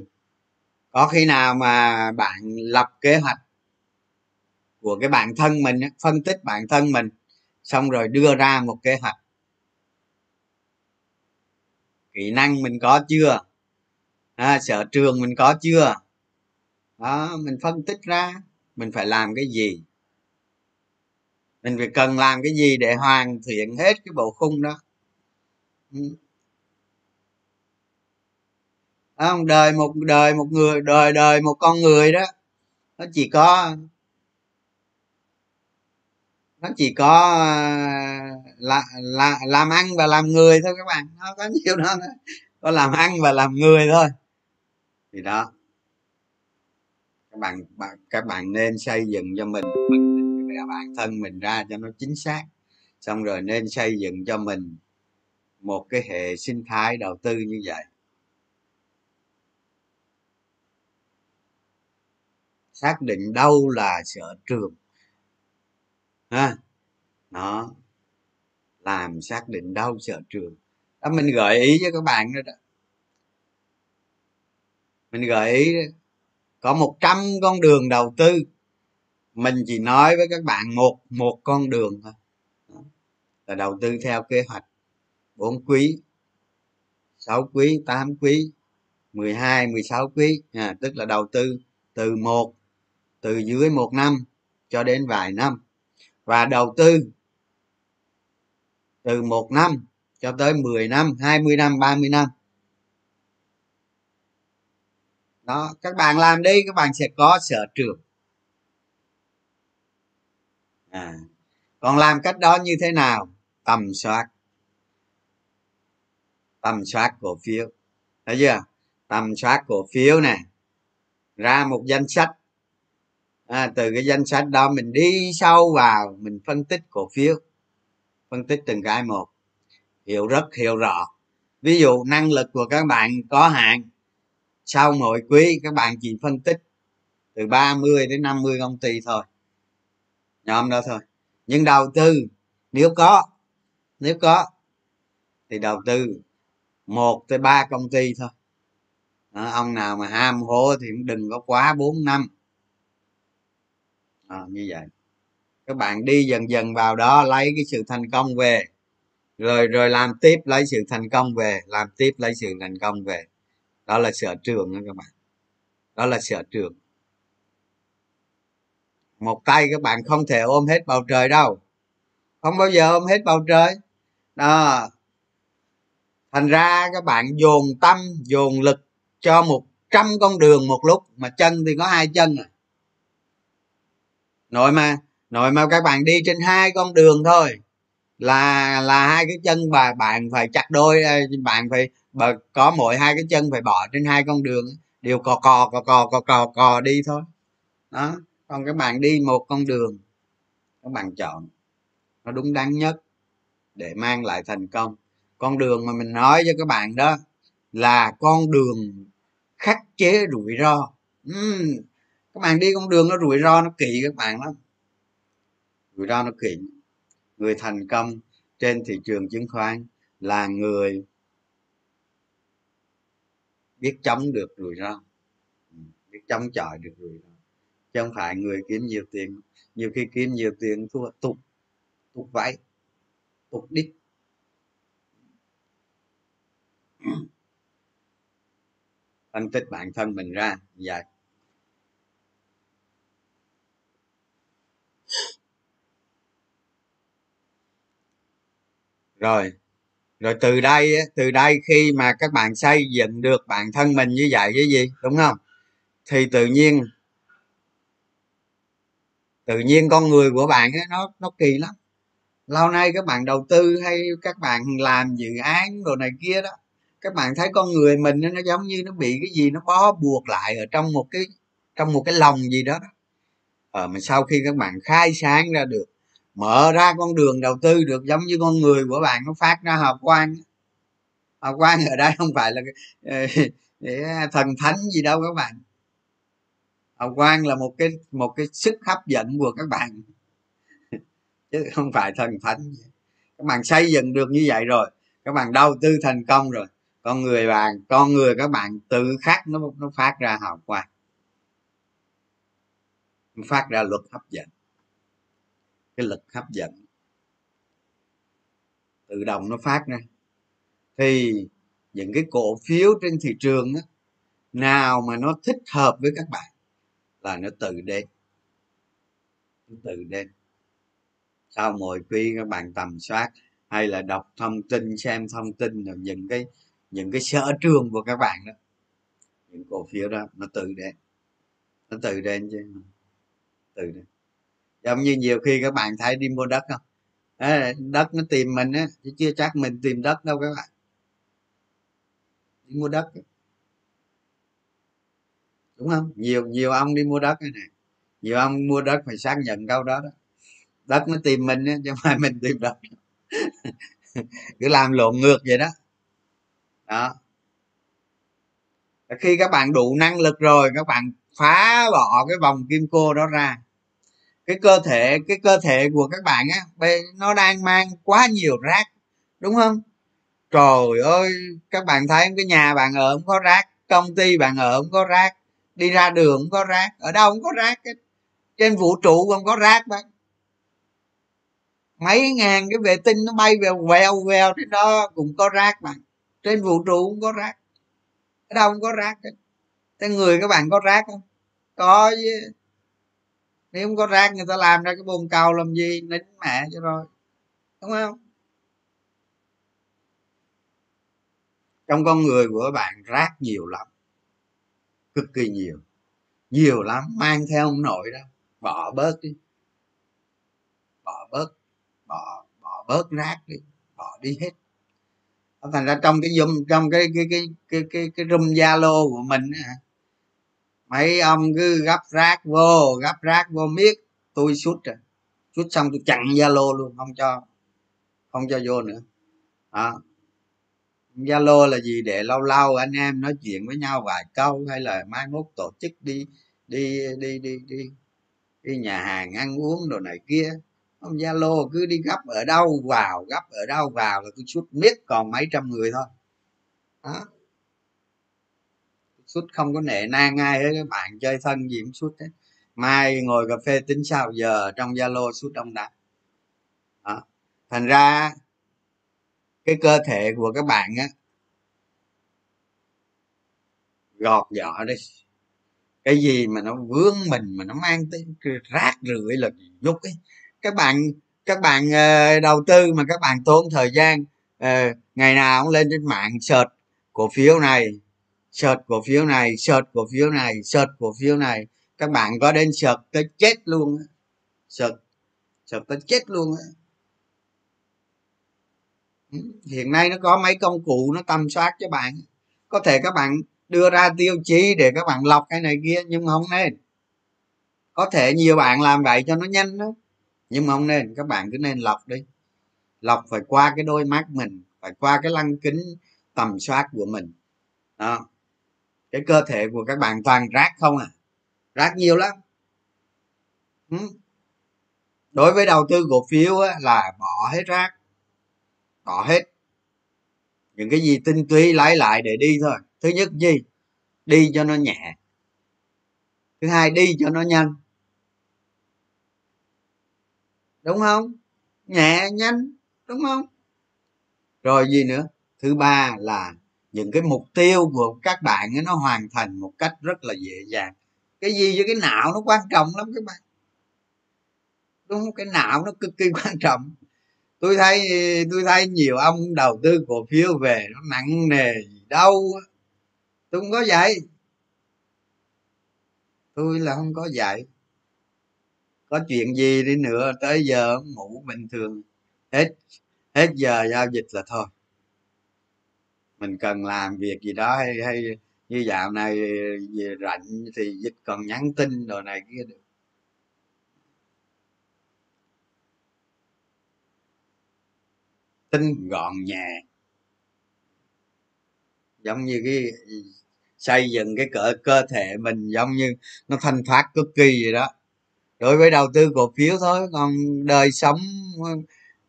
Có khi nào mà bạn lập kế hoạch của cái bản thân mình phân tích bản thân mình xong rồi đưa ra một kế hoạch. Kỹ năng mình có chưa? À, sở trường mình có chưa? Đó mình phân tích ra mình phải làm cái gì? Mình phải cần làm cái gì để hoàn thiện hết cái bộ khung đó ừ không đời một đời một người đời đời một con người đó. Nó chỉ có nó chỉ có à, là, là làm ăn và làm người thôi các bạn. Nó có nhiều đó. Có làm ăn và làm người thôi. Thì đó. Các bạn các bạn nên xây dựng cho mình bản thân mình ra cho nó chính xác. Xong rồi nên xây dựng cho mình một cái hệ sinh thái đầu tư như vậy. Xác định đâu là sở trường. Ha? Nó làm xác định đâu sở trường. Đó mình gợi ý cho các bạn đó, đó. mình gợi ý có 100 con đường đầu tư. Mình chỉ nói với các bạn một một con đường thôi. Là đầu tư theo kế hoạch bốn quý 6 quý 8 quý 12 16 quý. À, tức là đầu tư từ 1 từ dưới một năm cho đến vài năm. Và đầu tư từ một năm cho tới 10 năm 20 năm 30 năm. Đó, các bạn làm đi, các bạn sẽ có sở trường. À còn làm cách đó như thế nào? Tầm soát. Tầm soát cổ phiếu. Thấy chưa? Tầm soát cổ phiếu nè. Ra một danh sách à, từ cái danh sách đó mình đi sâu vào mình phân tích cổ phiếu phân tích từng cái một hiểu rất hiểu rõ. Ví dụ năng lực của các bạn có hạn sau mỗi quý các bạn chỉ phân tích từ 30 đến 50 công ty thôi nhóm đó thôi. Nhưng đầu tư nếu có nếu có thì đầu tư một tới ba công ty thôi. Đó, ông nào mà ham hố thì cũng đừng có quá bốn năm à, như vậy. Các bạn đi dần dần vào đó lấy cái sự thành công về. Rồi rồi làm tiếp lấy sự thành công về làm tiếp lấy sự thành công về. Đó là sở trường đó các bạn. Đó là sở trường. Một tay các bạn không thể ôm hết bầu trời đâu. Không bao giờ ôm hết bầu trời. Đó. Thành ra các bạn dồn tâm dồn lực cho một trăm con đường một lúc mà chân thì có hai chân à nội mà nội mà các bạn đi trên hai con đường thôi. Là là hai cái chân bà bạn phải chặt đôi à, bạn phải có mỗi hai cái chân phải bỏ trên hai con đường. Đều cò cò cò cò cò cò cò đi thôi. Đó còn các bạn đi một con đường các bạn chọn. Nó đúng đắn nhất để mang lại thành công. Con đường mà mình nói cho các bạn đó là con đường khắc chế rủi ro. Uhm, các bạn đi con đường nó rủi ro nó kỳ các bạn lắm. Rủi ro nó kỳ. Người thành công trên thị trường chứng khoán là người biết chống được rủi ro. Ừ, biết chống chọi được rủi ro. Chứ không phải người kiếm nhiều tiền. Nhiều khi kiếm nhiều tiền thua tục tục vãi tục đích phân tích bản thân mình ra. Vậy rồi. Rồi từ đây từ đây khi mà các bạn xây dựng được bản thân mình như vậy cái gì đúng không? Thì tự nhiên tự nhiên con người của bạn ấy, nó nó kỳ lắm. Lâu nay các bạn đầu tư hay các bạn làm dự án đồ này kia đó các bạn thấy con người mình nó giống như nó bị cái gì nó bó buộc lại ở trong một cái trong một cái lòng gì đó, đó. Ờ, mà sau khi các bạn khai sáng ra được mở ra con đường đầu tư được giống như con người của bạn nó phát ra hào quang, hào quang ở đây không phải là thần thánh gì đâu các bạn. Hào quang là một cái một cái sức hấp dẫn của các bạn. Chứ không phải thần thánh. Các bạn xây dựng được như vậy rồi các bạn đầu tư thành công rồi con người bạn con người các bạn tự khắc nó nó phát ra hào quang. Phát ra luật hấp dẫn cái lực hấp dẫn. Tự động nó phát ra. Thì những cái cổ phiếu trên thị trường á, nào mà nó thích hợp với các bạn là nó tự đến. Nó tự đến. Sau mỗi khi các bạn tầm soát hay là đọc thông tin xem thông tin rồi những cái những cái sở trường của các bạn đó những cổ phiếu đó nó tự đến. Nó tự đến chứ tự đến giống như nhiều khi các bạn thấy đi mua đất không? À, đất nó tìm mình á chứ chưa chắc mình tìm đất đâu các bạn. Đi mua đất đúng không? Nhiều nhiều ông đi mua đất này nè. Nhiều ông mua đất phải xác nhận câu đó đó. Đất nó tìm mình chứ không phải mình tìm đất. Cứ làm lộn ngược vậy đó. Đó. Khi các bạn đủ năng lực rồi các bạn phá bỏ cái vòng kim cô đó ra cái cơ thể, cái cơ thể của các bạn á nó đang mang quá nhiều rác, đúng không? Trời ơi, các bạn thấy cái nhà bạn ở không có rác, công ty bạn ở không có rác, đi ra đường không có rác, ở đâu không có rác trên vũ trụ không có rác bạn mấy ngàn cái vệ tinh nó bay về vèo vèo trên đó cũng có rác bạn. Trên vũ trụ cũng có rác. Ở đâu không có rác thế người các bạn có rác không? Có chứ nếu không có rác người ta làm ra cái bồn cầu làm gì nín mẹ cho rồi. Đúng không? Trong con người của bạn, rác nhiều lắm. Cực kỳ nhiều. Nhiều lắm, mang theo ông nội đó bỏ bớt đi. Bỏ bớt. Bỏ bỏ bớt rác đi. Bỏ đi hết. Thành ra trong cái zoom trong cái cái cái cái cái cái room zalo của mình á mấy ông cứ gấp rác vô, gấp rác vô miết. Tôi sút rồi sút xong tôi chặn zalo luôn, không cho không cho vô nữa. À. zalo là gì? Để lâu lâu anh em nói chuyện với nhau vài câu hay là mai mốt tổ chức đi đi đi đi đi đi nhà hàng ăn uống đồ này kia. Ông zalo cứ đi gấp ở đâu vào, gấp ở đâu vào là cứ suốt miết còn mấy trăm người thôi. Đó suốt, không có nệ nang ai hết, các bạn chơi thân gì cũng suốt hết. Mai ngồi cà phê tính sao giờ, trong zalo suốt đông đã đó. thành ra, cái cơ thể của các bạn á, gọt vỏ đi. Cái gì mà nó vướng mình, mà nó mang tới rác rưởi là nhúc ấy. Các bạn các bạn ờ, đầu tư mà các bạn tốn thời gian ờ, ngày nào cũng lên trên mạng search cổ phiếu này search cổ phiếu này, search cổ phiếu này, search cổ phiếu này. Các bạn có đến search tới chết luôn search search tới chết luôn ừ, hiện nay nó có mấy công cụ nó tầm soát cho bạn. Có thể các bạn đưa ra tiêu chí để các bạn lọc cái này kia, nhưng mà không nên. Có thể nhiều bạn làm vậy cho nó nhanh đó, nhưng mà không nên. Các bạn cứ nên lọc đi. Lọc phải qua cái đôi mắt mình, phải qua cái lăng kính tầm soát của mình. Đó cái cơ thể của các bạn toàn rác không à? Rác nhiều lắm. Đối với đầu tư cổ phiếu á, là bỏ hết rác. Bỏ hết. Những cái gì tinh túy lấy lại để đi thôi. Thứ nhất gì đi cho nó nhẹ. Thứ hai đi cho nó nhanh. Đúng không? Nhẹ nhanh đúng không? Rồi gì nữa? Thứ ba là những cái mục tiêu của các bạn ấy, nó hoàn thành một cách rất là dễ dàng. Cái gì cho cái não nó quan trọng lắm các bạn. Đúng không cái não nó cực kỳ quan trọng. Tôi thấy tôi thấy nhiều ông đầu tư cổ phiếu về nó nặng nề gì đâu tôi không có vậy. Tôi là không có vậy. Có chuyện gì đi nữa tới giờ ngủ bình thường. Hết hết giờ giao dịch là thôi mình cần làm việc gì đó hay hay như dạo này về rảnh thì dịch còn nhắn tin đồ này kia được. Tinh gọn nhẹ. Giống như cái xây dựng cái cỡ, cơ thể mình giống như nó thanh thoát cực kỳ vậy đó. Đối với đầu tư cổ phiếu thôi, còn đời sống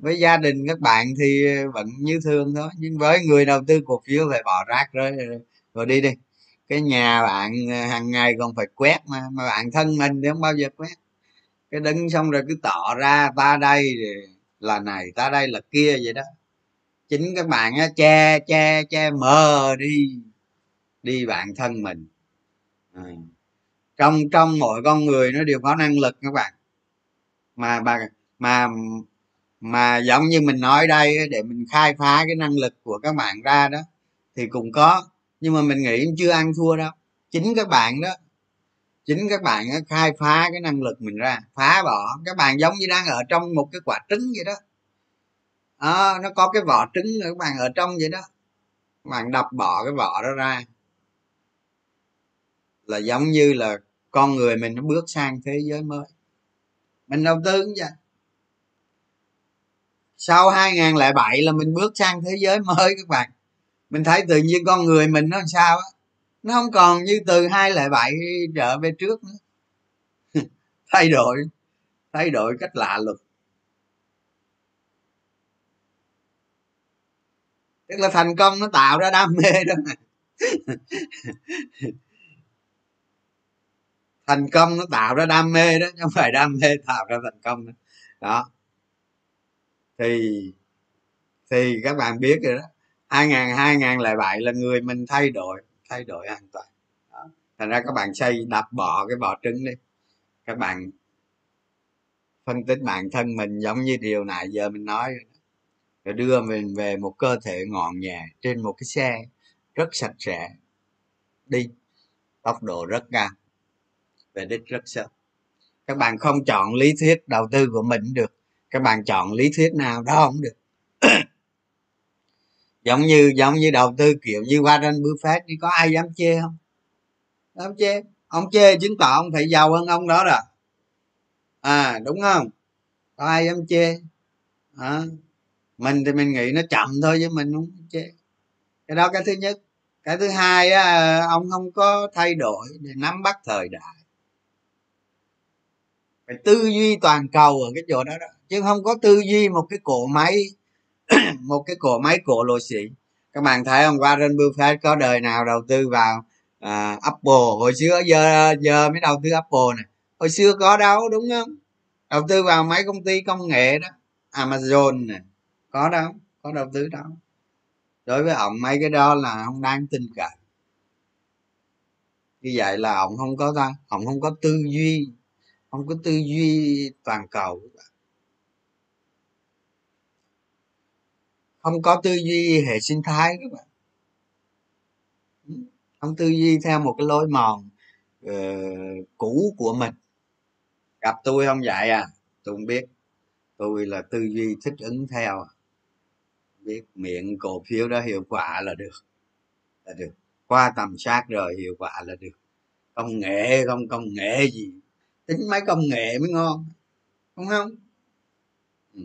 với gia đình, các bạn thì vẫn như thường thôi, nhưng với người đầu tư cổ phiếu phải bỏ rác rồi rồi đi đi. Cái nhà bạn à, hàng ngày còn phải quét mà mà bạn thân mình thì không bao giờ quét. Cái đứng xong rồi cứ tỏ ra ta đây là này, ta đây là kia vậy đó. Chính các bạn á, che che che mờ đi đi bạn thân mình. À. trong trong mỗi con người nó đều có năng lực các bạn. Mà bà, mà mà giống như mình nói đây để mình khai phá cái năng lực của các bạn ra đó thì cũng có. Nhưng mà mình nghĩ chưa ăn thua đâu. Chính các bạn đó chính các bạn khai phá cái năng lực mình ra phá bỏ. Các bạn giống như đang ở trong một cái quả trứng vậy đó. À, nó có cái vỏ trứng các bạn ở trong vậy đó. Các bạn đập bỏ cái vỏ đó ra. Là giống như là con người mình nó bước sang thế giới mới. Mình đầu tư cũng vậy sau 2007 là mình bước sang thế giới mới các bạn. Mình thấy tự nhiên con người mình nó làm sao á? Nó không còn như từ 2007 trở về trước nữa. Thay đổi thay đổi cách lạ lùng. Tức là thành công nó tạo ra đam mê đó mà. Thành công nó tạo ra đam mê đó chứ không phải đam mê tạo ra thành công đó, đó thì thì các bạn biết rồi đó, hai ngàn hai ngàn lẻ bảy là người mình thay đổi thay đổi hoàn toàn. Đó. thành ra các bạn xây, đập bỏ cái vỏ trứng đi. Các bạn phân tích bản thân mình giống như điều này giờ mình nói rồi đưa mình về một cơ thể ngọn nhẹ trên một cái xe rất sạch sẽ, đi tốc độ rất cao, về đích rất sớm. Các bạn không chọn lý thuyết đầu tư của mình được các bạn chọn lý thuyết nào đó không được. Giống như giống như đầu tư kiểu như Warren Buffett thì có ai dám chê không? Dám chê? Ông chê chứng tỏ ông phải giàu hơn ông đó rồi. À đúng không? Có ai dám chê? À, mình thì mình nghĩ nó chậm thôi chứ mình không chê. Cái đó cái thứ nhất. Cái thứ hai á ông không có thay đổi để nắm bắt thời đại. Phải tư duy toàn cầu ở cái chỗ đó đó chứ không có tư duy một cái cổ máy một cái cổ máy cổ lô sĩ các bạn thấy hôm qua Warren Buffett có đời nào đầu tư vào à, Apple? Hồi xưa giờ giờ mới đầu tư Apple này hồi xưa có đâu đúng không? Đầu tư vào mấy công ty công nghệ đó. Amazon này có đâu có đầu tư đâu. Đối với ông mấy cái đó là không đáng tin cậy. Như vậy là ông không có ta ông không có tư duy không có tư duy toàn cầu. Không có tư duy hệ sinh thái các bạn. Ừ, không tư duy theo một cái lối mòn uh, cũ của mình. Gặp tôi không vậy à? Tôi không biết. Tôi là tư duy thích ứng theo. Biết miệng cổ phiếu đó hiệu quả là được. Là được. Qua tầm soát rồi hiệu quả là được. Công nghệ không công nghệ gì? Tính mấy công nghệ mới ngon. Đúng không ừ.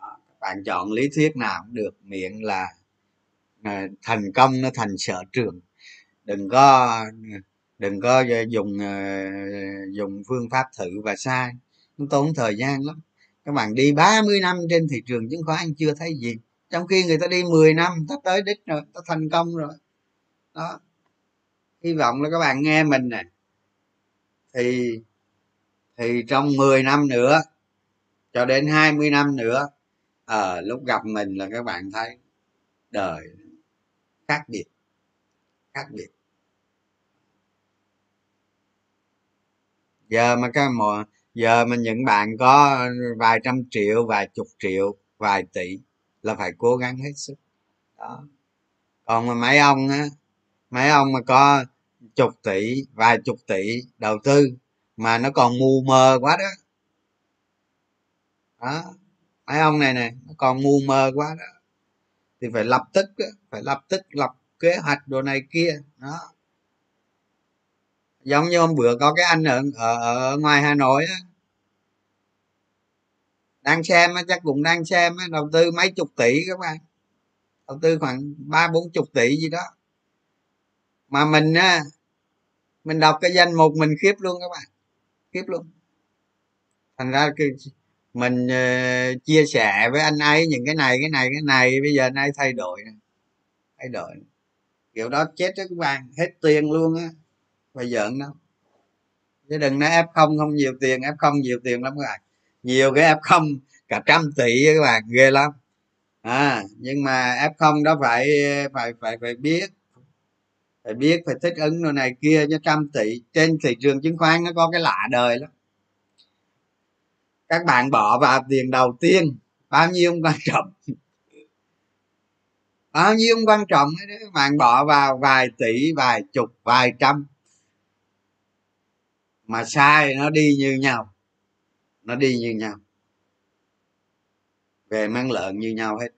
Đó, các bạn chọn lý thuyết nào cũng được miệng là à, thành công nó thành sở trường. Đừng có đừng có dùng à, dùng phương pháp thử và sai nó tốn thời gian lắm. Các bạn đi 30 năm trên thị trường chứng khoán chưa thấy gì. Trong khi người ta đi 10 năm ta tới đích rồi ta thành công rồi. Đó. Hy vọng là các bạn nghe mình nè. Thì thì trong 10 năm nữa cho đến 20 năm nữa ở lúc gặp mình là các bạn thấy đời khác biệt khác biệt. Giờ mà các mùa giờ mà những bạn có vài trăm triệu, vài chục triệu, vài tỷ là phải cố gắng hết sức. Đó. Còn mà mấy ông á, mấy ông mà có chục tỷ, vài chục tỷ đầu tư mà nó còn mù mờ quá đó. Đó ai ông này nè nó còn mù mờ quá đó. Thì phải lập tức phải lập tức lập kế hoạch đồ này kia đó. Giống như hôm bữa có cái anh ở ở, ở ngoài hà nội á. Đang xem chắc cũng đang xem đầu tư mấy chục tỷ các bạn. Đầu tư khoảng ba bốn chục tỷ gì đó. Mà mình á mình đọc cái danh mục mình khiếp luôn các bạn. Khiếp luôn. Thành ra cái mình uh, chia sẻ với anh ấy những cái này cái này cái này bây giờ anh ấy thay đổi thay đổi kiểu đó chết đó các bạn hết tiền luôn á. Và giận đâu. Chứ đừng nói f không không nhiều tiền f không nhiều tiền lắm các bạn. Nhiều cái f không cả trăm tỷ các bạn ghê lắm. À nhưng mà f không đó phải phải phải phải biết phải biết phải thích ứng đồ này kia cho trăm tỷ trên thị trường chứng khoán nó có cái lạ đời lắm các bạn bỏ vào tiền đầu tiên. Bao nhiêu không quan trọng? Bao nhiêu không quan trọng đấy? Các bạn bỏ vào vài tỷ, vài chục, vài trăm. Mà sai, nó đi như nhau. Nó đi như nhau. Về mang lợn như nhau hết.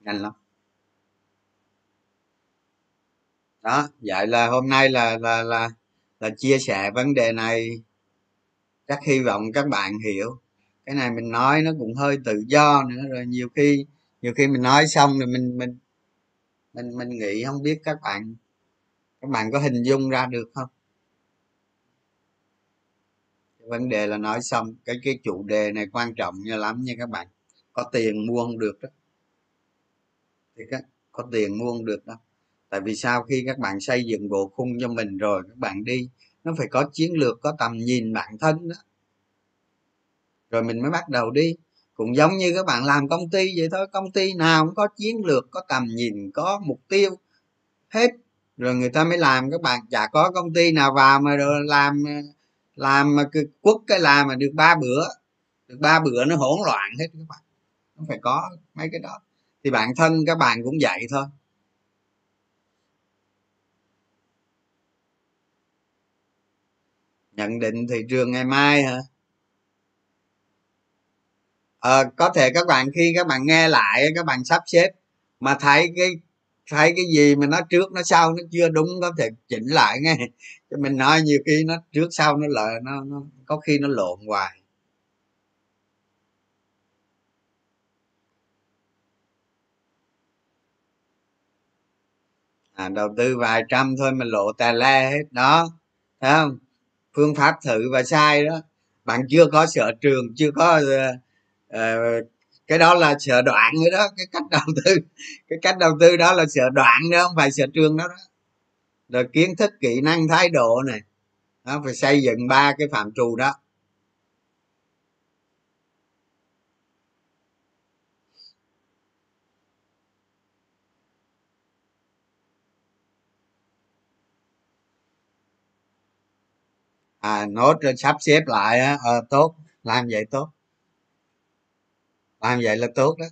Nhanh lắm. Đó, vậy là hôm nay là là là là chia sẻ vấn đề này rất hy vọng các bạn hiểu. Cái này mình nói nó cũng hơi tự do nữa, rồi nhiều khi nhiều khi mình nói xong rồi mình mình mình mình nghĩ không biết các bạn các bạn có hình dung ra được không? Vấn đề là nói xong, cái cái chủ đề này quan trọng như lắm nha các bạn. Có tiền mua không được đó. Thì các, có tiền mua không được đâu. Tại vì sau khi các bạn xây dựng bộ khung cho mình rồi, các bạn đi nó phải có chiến lược, có tầm nhìn bản thân đó. Rồi mình mới bắt đầu đi. Cũng giống như các bạn làm công ty vậy thôi. Công ty nào cũng có chiến lược, có tầm nhìn, có mục tiêu, hết. Rồi người ta mới làm. Các bạn, chả có công ty nào vào mà rồi làm làm mà quất cái làm mà được ba bữa. Được ba bữa nó hỗn loạn hết các bạn. Nó phải có mấy cái đó. Thì bản thân các bạn cũng vậy thôi. Nhận định thị trường ngày mai hả? À, có thể các bạn khi các bạn nghe lại các bạn sắp xếp mà thấy cái thấy cái gì mà nó trước nó sau nó chưa đúng có thể chỉnh lại nghe. Cho mình nói nhiều khi nó trước sau nó lợi nó, nó có khi nó lộn hoài. À, đầu tư vài trăm thôi mà lộ tà le hết đó thấy không? Phương pháp thử và sai đó bạn chưa có sở trường chưa có uh, cái đó là sợ đoạn nữa đó cái cách đầu tư cái cách đầu tư đó là sợ đoạn đó không phải sợ trường đó đó. Rồi kiến thức kỹ năng thái độ này nó phải xây dựng ba cái phạm trù đó. À nốt rồi sắp xếp lại á à, tốt làm vậy tốt. Làm vậy là tốt đó.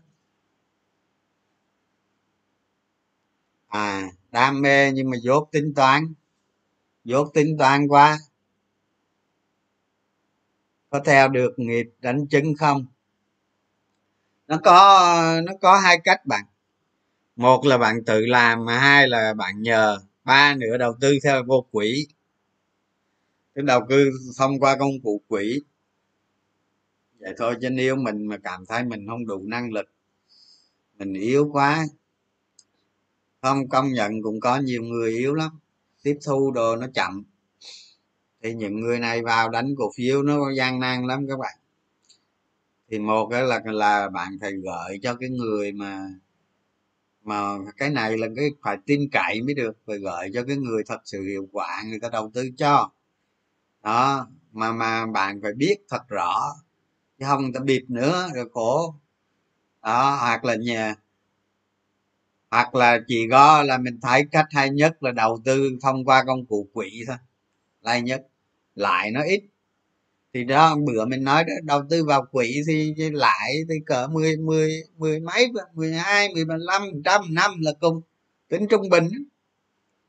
À đam mê nhưng mà dốt tính toán. Dốt tính toán quá. Có theo được nghiệp đánh chứng không? Nó có nó có hai cách bạn. Một là bạn tự làm mà hai là bạn nhờ. Ba nữa đầu tư theo vô quỹ cái đầu tư thông qua công cụ quỹ vậy thôi, chứ nếu mình mà cảm thấy mình không đủ năng lực, mình yếu quá, không công nhận cũng có nhiều người yếu lắm. Tiếp thu đồ nó chậm. Thì những người này vào đánh cổ phiếu nó gian nan lắm các bạn. Thì một cái là là bạn phải gợi cho cái người mà mà cái này là cái phải tin cậy mới được, phải gợi cho cái người thật sự hiệu quả, người ta đầu tư cho đó, mà mà bạn phải biết thật rõ. Chứ không ta bịp nữa, rồi khổ. Đó, hoặc là nhà, hoặc là chỉ có là mình thấy cách hay nhất là đầu tư thông qua công cụ quỹ thôi. Hay nhất. Lại nó ít. Thì đó, bữa mình nói đó, đầu tư vào quỹ thì lại thì cỡ mười mười mười mấy, mười hai, mười lăm trăm năm là cùng. Tính trung bình.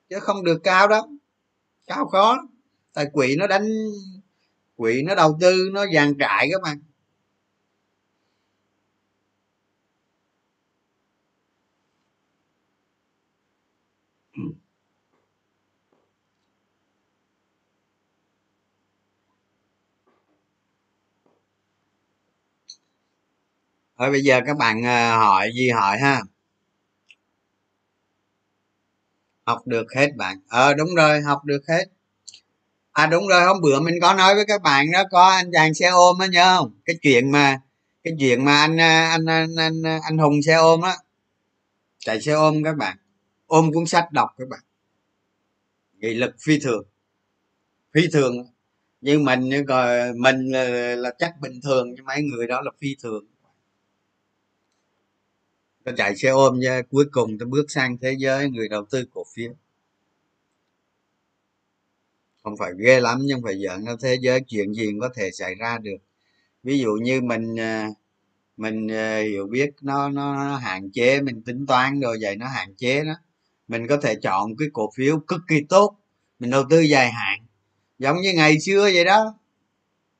Chứ không được cao đó cao khó tại quỷ nó đánh, quỷ nó đầu tư, nó dàn trại các bạn thôi bây giờ các bạn ờ, hỏi gì hỏi ha. Học được hết bạn. Ờ đúng rồi, học được hết à đúng rồi hôm bữa mình có nói với các bạn đó có anh chàng xe ôm á nhớ không? Cái chuyện mà cái chuyện mà anh à, à, anh anh anh, anh hùng xe ôm á. Chạy xe ôm các bạn. Ôm cuốn sách đọc các bạn. Nghị lực phi thường. Phi thường. Nhưng mình rồi mình là, là chắc bình thường nhưng mấy người đó là phi thường. Tôi chạy xe ôm nha cuối cùng tôi bước sang thế giới người đầu tư cổ phiếu không phải ghê lắm nhưng phải giận nó thế giới chuyện gì có thể xảy ra được. Ví dụ như mình à, mình à, hiểu biết nó nó hạn chế mình tính toán rồi vậy nó hạn chế đó. Mình có thể chọn cái cổ phiếu cực kỳ tốt mình đầu tư dài hạn. Giống như ngày xưa vậy đó.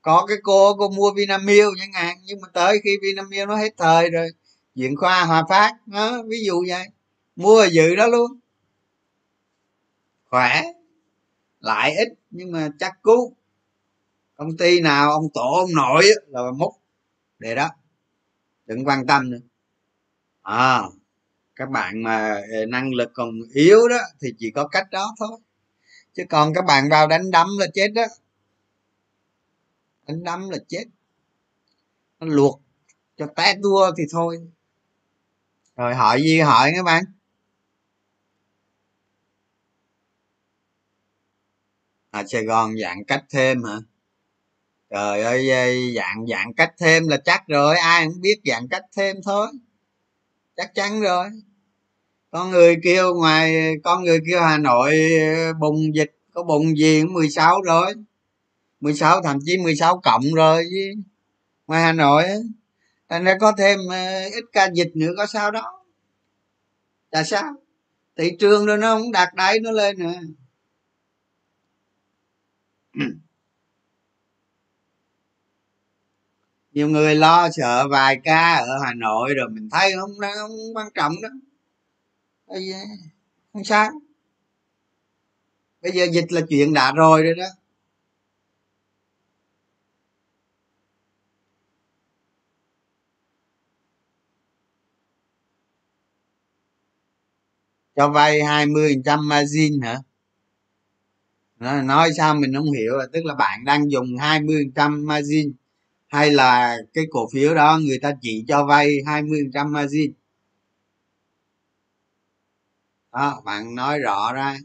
Có cái cô cô mua vinamilk chẳng hạn nhưng mà tới khi vinamilk nó hết thời rồi diện khoa hòa phát đó, ví dụ vậy. Mua dự đó luôn. Khỏe lại ít, nhưng mà chắc cú công ty nào ông tổ ông nội là múc. Để đó. Đừng quan tâm nữa. À các bạn mà ờ, năng lực còn yếu đó, thì chỉ có cách đó thôi. Chứ còn các bạn vào đánh đấm là chết đó. Đánh đấm là chết. Nó luộc cho té tua thì thôi. Rồi hỏi gì hỏi các bạn? À, sài gòn giãn cách thêm hả? Trời ơi dạng dạng cách thêm là chắc rồi ai cũng biết dạng cách thêm thôi. Chắc chắn rồi. Con người kêu ngoài con người kêu hà nội bùng dịch có bùng gì cũng 16 rồi. 16 thậm chí 16 cộng rồi chứ. Ngoài hà nội thành ra có thêm ờ, ít ca dịch nữa có sao đó. Tại sao? Thị trường rồi nó không đạt đáy nó lên nữa. nhiều người lo sợ vài ca ở hà nội rồi mình thấy không không quan trọng đó. Không sao. Bây giờ dịch là chuyện đã rồi rồi đó. Cho vay 20 phần trăm margin hả? Nói sao mình không hiểu là tức là bạn đang dùng 20% margin hay là cái cổ phiếu đó người ta chỉ cho vay 20% margin? Đó bạn nói rõ ra.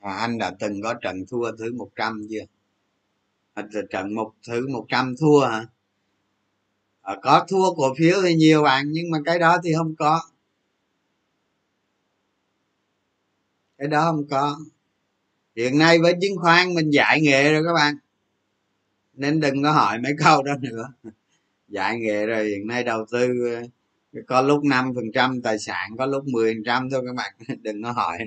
À, anh đã từng có trận thua thứ 100 chưa? À, trận một thứ 100 thua hả? Ờ, có thua cổ phiếu thì nhiều bạn, nhưng mà cái đó thì không có. Cái đó không có. Hiện nay với chứng khoán mình dạy nghệ rồi các bạn. Nên đừng có hỏi mấy câu đó nữa. Dạy nghệ rồi hiện nay đầu tư ờ, có lúc năm phần trăm tài sản, có lúc 10 phần trăm thôi các bạn. Đừng có hỏi,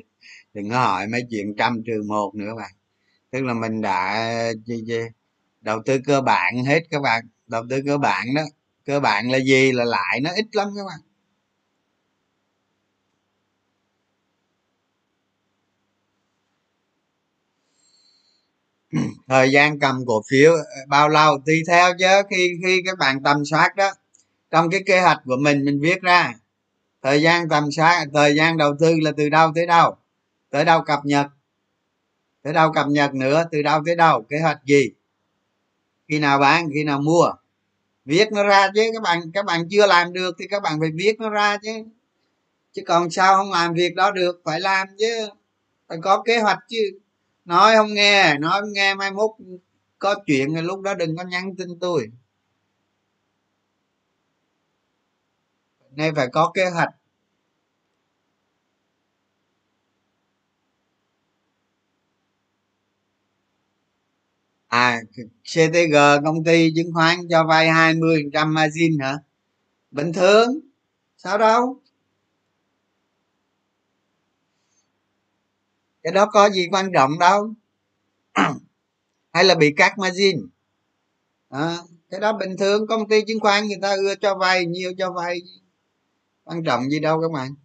đừng có hỏi mấy chuyện trăm trừ một nữa các bạn. Tức là mình đã ờ, đầu tư cơ bản hết các bạn. Đầu tư cơ bản đó cơ bản là gì? Là lại nó ít lắm các bạn. Thời gian cầm cổ phiếu ờ, bao lâu? Tùy theo chứ, khi khi các bạn tầm soát đó, trong cái kế hoạch của mình mình viết ra, thời gian tầm soát, thời gian đầu tư là từ đâu tới đâu? Tới đâu cập nhật? Tới đâu cập nhật nữa? Từ đâu tới đâu? Kế hoạch gì? Khi nào bán, khi nào mua? Viết nó ra chứ, các bạn các bạn chưa làm được thì các bạn phải viết nó ra chứ. Chứ còn sao không làm việc đó được, phải làm chứ. Phải có kế hoạch chứ. Nói không nghe, nói không nghe, mai mốt có chuyện thì lúc đó đừng có nhắn tin tôi. Nên phải có kế hoạch. À ctg công ty chứng khoán cho vay 20 trăm margin hả? Bình thường. Sao đâu? Cái đó có gì quan trọng đâu? Hay là bị cắt margin? À, cái đó bình thường. Công ty chứng khoán người ta ưa cho vay nhiều cho vay. Quan trọng gì đâu các bạn.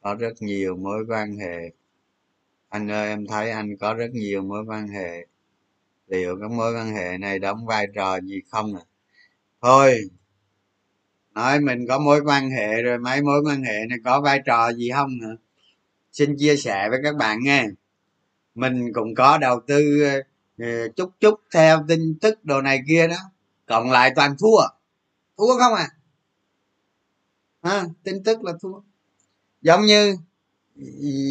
Có rất nhiều mối quan hệ anh ơi, em thấy anh có rất nhiều mối quan hệ. Liệu các mối quan hệ này đóng vai trò gì không à? Thôi, nói mình có mối quan hệ rồi mấy mối quan hệ này có vai trò gì không hả? Xin chia sẻ với các bạn nghe. Mình cũng có đầu tư ờ, ờ, chút chút theo tin tức đồ này kia đó. Còn lại toàn thua. Thua không à? Ha tin tức là thua. Giống như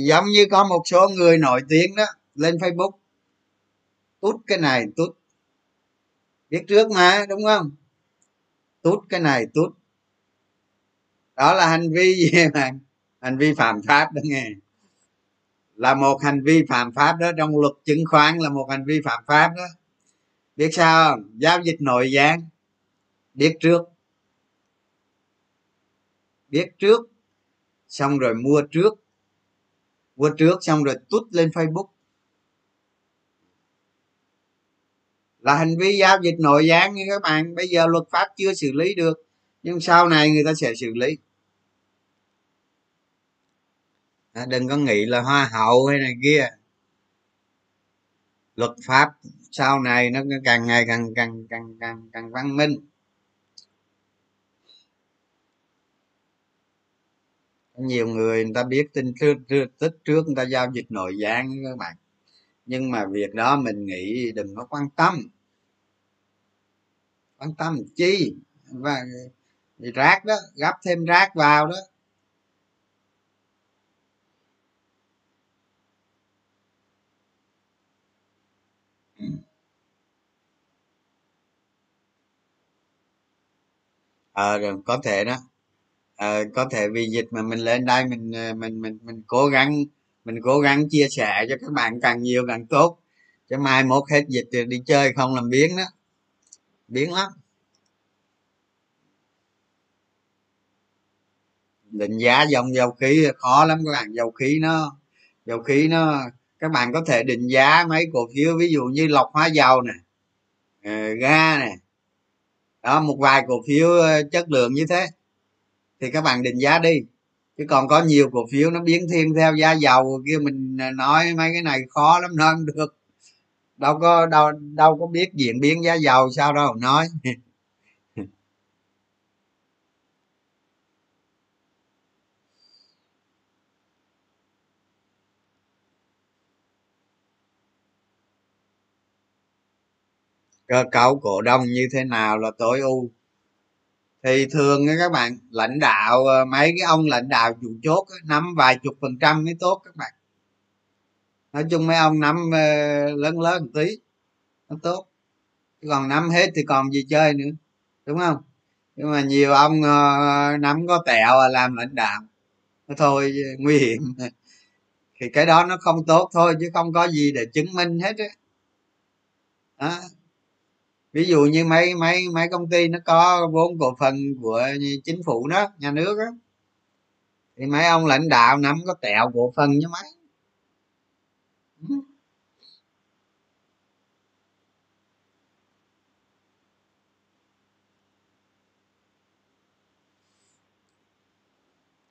giống như có một số người nổi tiếng đó, lên facebook, tút cái này, tút. Biết trước mà, đúng không? Tút cái này, tút. Đó là hành vi gì mà hành vi phạm pháp đó nghe. Là một hành vi phạm pháp đó, trong luật chứng khoán là một hành vi phạm pháp đó. Biết sao không? Giao dịch nội gián. Biết trước. Biết trước, xong rồi mua trước mua trước xong rồi tút lên facebook. Là hành vi giao dịch nội gián như các bạn. Bây giờ luật pháp chưa xử lý được nhưng sau này người ta sẽ xử lý. À, đừng có nghĩ là hoa hậu hay này kia. Luật pháp sau này nó càng ngày càng càng càng càng càng văn minh. Nhiều người người ta biết tin trước tích trước người ta giao dịch nội gián các bạn. Nhưng mà việc đó mình nghĩ đừng có quan tâm. Quan tâm chi? Và rác đó gấp thêm rác vào đó. Ờ à, có thể đó à, có thể vì dịch mà mình lên đây mình ờ, mình mình mình cố gắng mình cố gắng chia sẻ cho các bạn càng nhiều càng tốt. Chứ mai mốt hết dịch thì đi chơi không làm biến đó. Biến lắm. Định giá dòng dầu khí khó lắm các bạn dầu khí nó dầu khí nó các bạn có thể định giá mấy cổ phiếu ví dụ như lọc hóa dầu nè ờ, ga nè. Đó một vài cổ phiếu chất lượng như thế thì các bạn định giá đi. Chứ còn có nhiều cổ phiếu nó biến thiên theo giá dầu kia mình à, nói mấy cái này khó lắm nó không được. Đâu có, đâu đâu có biết diễn biến giá dầu sao đâu, nói. Cơ cấu cổ đông như thế nào là tối ưu? Thì thường các bạn, lãnh đạo ờ, mấy cái ông lãnh đạo chủ chốt nắm vài chục phần trăm mới tốt các bạn. Nói chung mấy ông nắm ờ, lớn lớn một tí, nó tốt. Còn nắm hết thì còn gì chơi nữa, đúng không? Nhưng mà nhiều ông ờ, nắm có tẹo à, làm lãnh đạo thôi nguy hiểm. Thì cái đó nó không tốt thôi, chứ không có gì để chứng minh hết á. Đó ví dụ như mấy mấy mấy công ty nó có vốn cổ phần của chính phủ đó nhà nước đó thì mấy ông lãnh đạo nắm có tẹo cổ phần như mấy.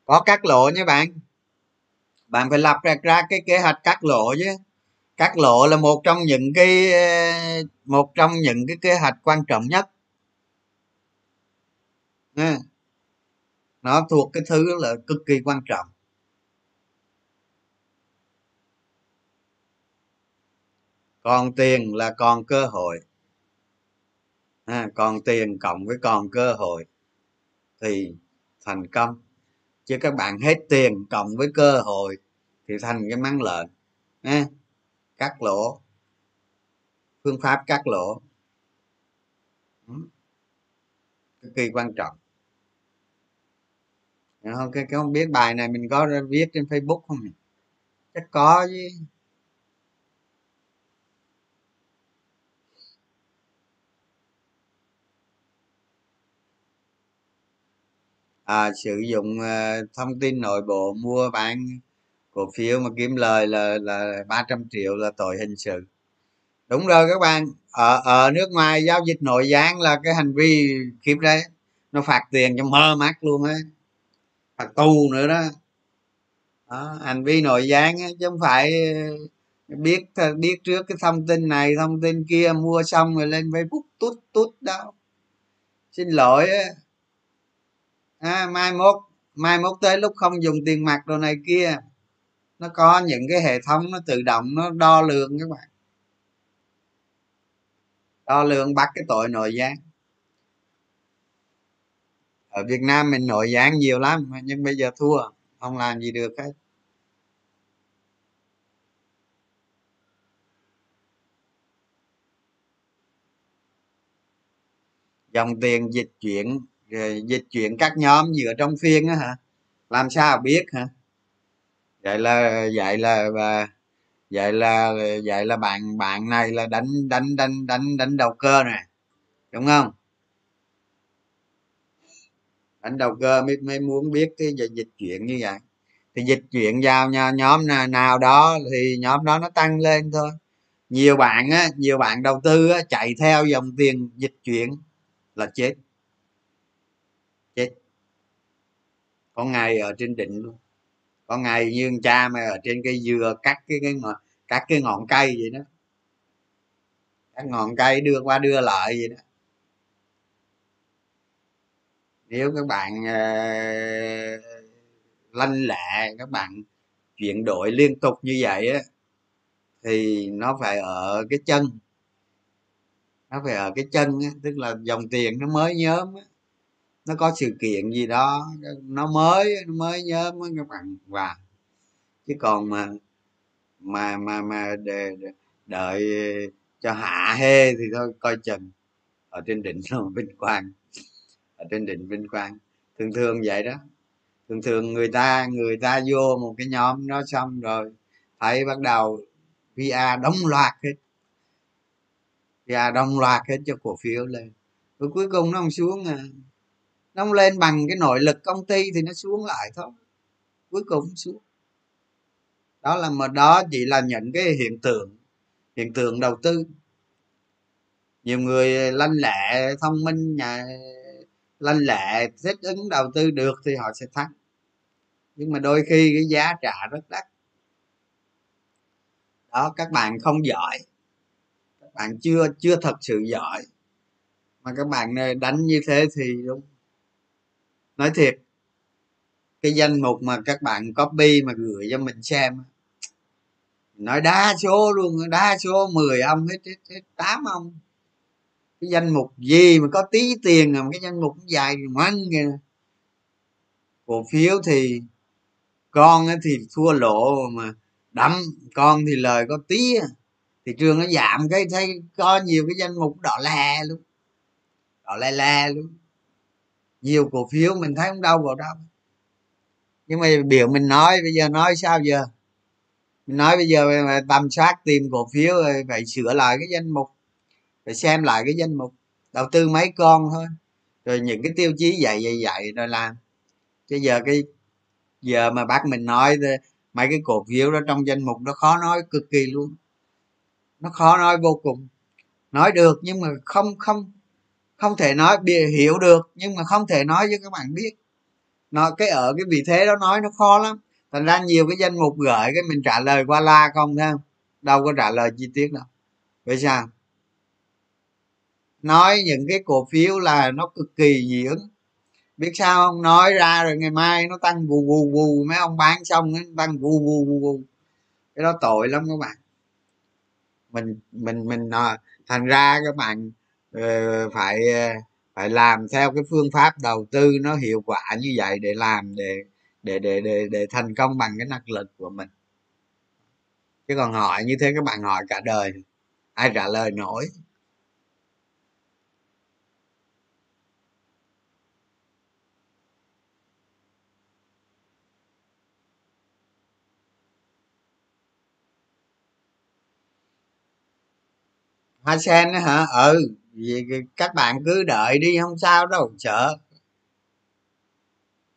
Có cắt lộ nha bạn. Bạn phải lập ra, ra cái kế hoạch cắt lộ chứ cắt lộ là một trong những cái ờ, một trong những cái kế hoạch quan trọng nhất. Nó thuộc cái thứ là cực kỳ quan trọng. Còn tiền là còn cơ hội. À, còn tiền cộng với còn cơ hội thì thành công. Chứ các bạn hết tiền cộng với cơ hội thì thành cái mắng lợn. À cắt lỗ. Phương pháp cắt lỗ. Cực kỳ quan trọng. Ờ, không cái không biết bài này mình có viết trên facebook không chắc có chứ. À, sử dụng uh, thông tin nội bộ mua bán cổ phiếu mà kiếm lời là là 300 triệu là tội hình sự. Đúng rồi các bạn ở ở nước ngoài giao dịch nội gián là cái hành vi khiếp đấy nó phạt tiền cho mơ mắt luôn á phạt tù nữa đó. Đó, hành vi nội gián chứ không phải ờ, biết biết trước cái thông tin này thông tin kia mua xong rồi lên facebook tút tút đó xin lỗi à, mai mốt mai mốt tới lúc không dùng tiền mặt đồ này kia nó có những cái hệ thống nó tự động, nó đo lường các bạn. Đo lường bắt cái tội nội gián. Ở việt nam mình nội gián nhiều lắm, nhưng bây giờ thua, không làm gì được hết. Dòng tiền dịch chuyển dịch chuyển các nhóm dựa trong phiên á hả? Làm sao biết hả? Vậy là vậy là và vậy là vậy là bạn bạn này là đánh đánh đánh đánh đánh đầu cơ nè đúng không? Đánh đầu cơ mới mới muốn biết cái dịch chuyển như vậy. Thì dịch chuyển vào nhóm nào, nào đó thì nhóm đó nó tăng lên thôi. Nhiều bạn á nhiều bạn đầu tư á, chạy theo dòng tiền dịch chuyển là chết. Chết. Có ngày ở trên đỉnh luôn có ngày như cha mà ở trên cây dừa cắt cái cái ngọn cắt cái ngọn cây vậy đó. Các ngọn cây đưa qua đưa lại vậy đó. Nếu các bạn uh, lanh lẹ các bạn chuyển đổi liên tục như vậy á thì nó phải ở cái chân. Nó phải ở cái chân á, tức là dòng tiền nó mới nhóm á, nó có sự kiện gì đó nó mới nó mới nhớ mới các bạn và chứ còn mà mà mà mà để, để đợi cho hạ hê thì thôi coi chừng. Ở trên đỉnh vinh quang. Ở trên đỉnh vinh quang. Thường thường vậy đó. Thường thường người ta người ta vô một cái nhóm nó xong rồi thấy bắt đầu va đóng loạt hết. Va đóng loạt hết cho cổ phiếu lên. Rồi cuối cùng nó không xuống à nó lên bằng cái nội lực công ty thì nó xuống lại thôi. Cuối cùng xuống. Đó là mà đó chỉ là những cái hiện tượng hiện tượng đầu tư. Nhiều người lanh lẹ, thông minh, nhà, lanh lẹ, thích ứng đầu tư được thì họ sẽ thắng. Nhưng mà đôi khi cái giá trả rất đắt. Đó, các bạn không giỏi. Các bạn chưa chưa thật sự giỏi. Mà các bạn đánh như thế thì đúng nói thiệt cái danh mục mà các bạn copy mà gửi cho mình xem nói đa số luôn đa số 10 ông hết, hết, hết 8 ông cái danh mục gì mà có tí tiền à, mà cái danh mục dài ngoan kìa. Cổ phiếu thì con thì thua lỗ mà đậm con thì lời có tí thị trường nó giảm cái thấy có nhiều cái danh mục đỏ lè luôn đỏ le le luôn nhiều cổ phiếu mình thấy không đâu vào đâu nhưng mà biểu mình nói, bây giờ nói sao giờ? Mình nói bây giờ mà tầm soát tìm cổ phiếu rồi phải sửa lại cái danh mục, phải xem lại cái danh mục, đầu tư mấy con thôi. Rồi những cái tiêu chí dạy dạy dạy rồi làm. Chứ giờ cái, giờ mà bác mình nói mấy cái cổ phiếu đó trong danh mục nó khó nói cực kỳ luôn. Nó khó nói vô cùng. Nói được nhưng mà không không không thể nói bìa hiểu được, nhưng mà không thể nói cho các bạn biết. Nó, cái ở cái vị thế đó nói nó khó lắm. Thành ra nhiều cái danh mục gửi cái mình trả lời qua la không, thấy không? Đâu có trả lời chi tiết đâu. Vậy sao? Nói những cái cổ phiếu là nó cực kỳ dị ứng. Biết sao không? Nói ra rồi ngày mai nó tăng vù vù vù, mấy ông bán xong nó tăng vù vù vù vù. Cái đó tội lắm các bạn. Mình mình mình à, thành ra các bạn Ờ, phải ờ, phải làm theo cái phương pháp đầu tư nó hiệu quả như vậy để làm, để để để để để thành công bằng cái năng lực của mình. Chứ còn hỏi như thế các bạn hỏi cả đời, ai trả lời nổi. Hoa sen á hả? Ừ vì các bạn cứ đợi đi, không sao đâu, sợ.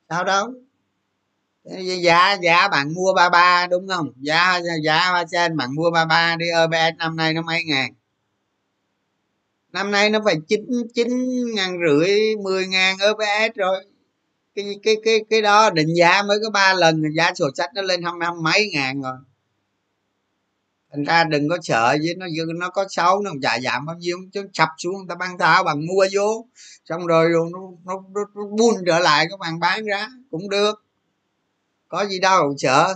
Sao đâu? Giá giá bạn mua ba ba, đúng không? Giá giá ba trên bạn mua ba ba đi OBS năm nay nó mấy ngàn? Năm nay nó phải chín chín ngàn rưỡi, mười ngàn OBS rồi. Cái cái cái cái đó định giá mới có ba lần, giá sổ sách nó lên không, năm, mấy ngàn rồi thành ra đừng có sợ với nó nó có xấu nó chả giảm bao nhiêu chứ sập xuống người ta băng tháo bằng mua vô. Xong rồi nó nó, nó, nó buôn trở lại các bạn bán ra cũng được. Có gì đâu sợ.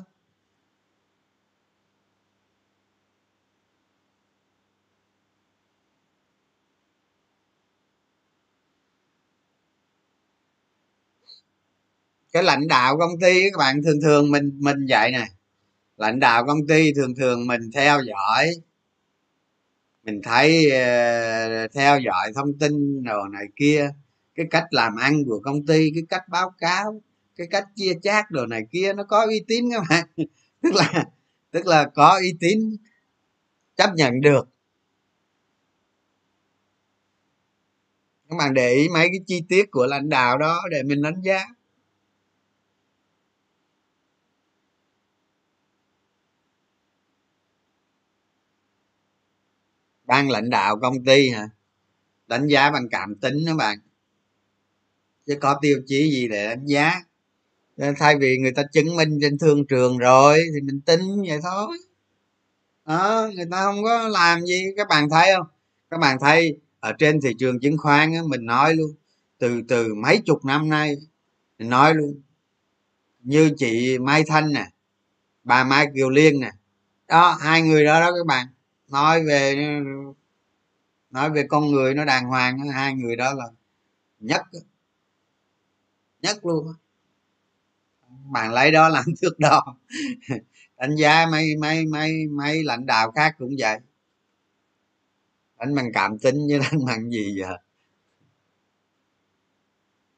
Cái lãnh đạo công ty các bạn thường thường mình mình vậy này lãnh đạo công ty thường thường mình theo dõi. Mình thấy uh, theo dõi thông tin đồ này kia cái cách làm ăn của công ty cái cách báo cáo cái cách chia chác đồ này kia nó có uy tín các bạn. Tức là tức là có uy tín chấp nhận được. Các bạn để ý mấy cái chi tiết của lãnh đạo đó để mình đánh giá. Ban lãnh đạo công ty hả? Đánh giá bằng cảm tính đó bạn. Chứ có tiêu chí gì để đánh giá? Nên thay vì người ta chứng minh trên thương trường rồi thì mình tin vậy thôi. Đó người ta không có làm gì. Các bạn thấy không? Các bạn thấy ở trên thị trường chứng khoán á, mình nói luôn từ từ mấy chục năm nay mình nói luôn. Như chị mai thanh nè bà mai kiều liên nè. Đó hai người đó đó các bạn nói về nói về con người nó đàng hoàng, hai người đó là nhất nhất luôn bạn lấy đó làm thước đo. Đánh giá mấy mấy mấy mấy lãnh đạo khác cũng vậy. Đánh bằng cảm tính với đánh bằng gì giờ.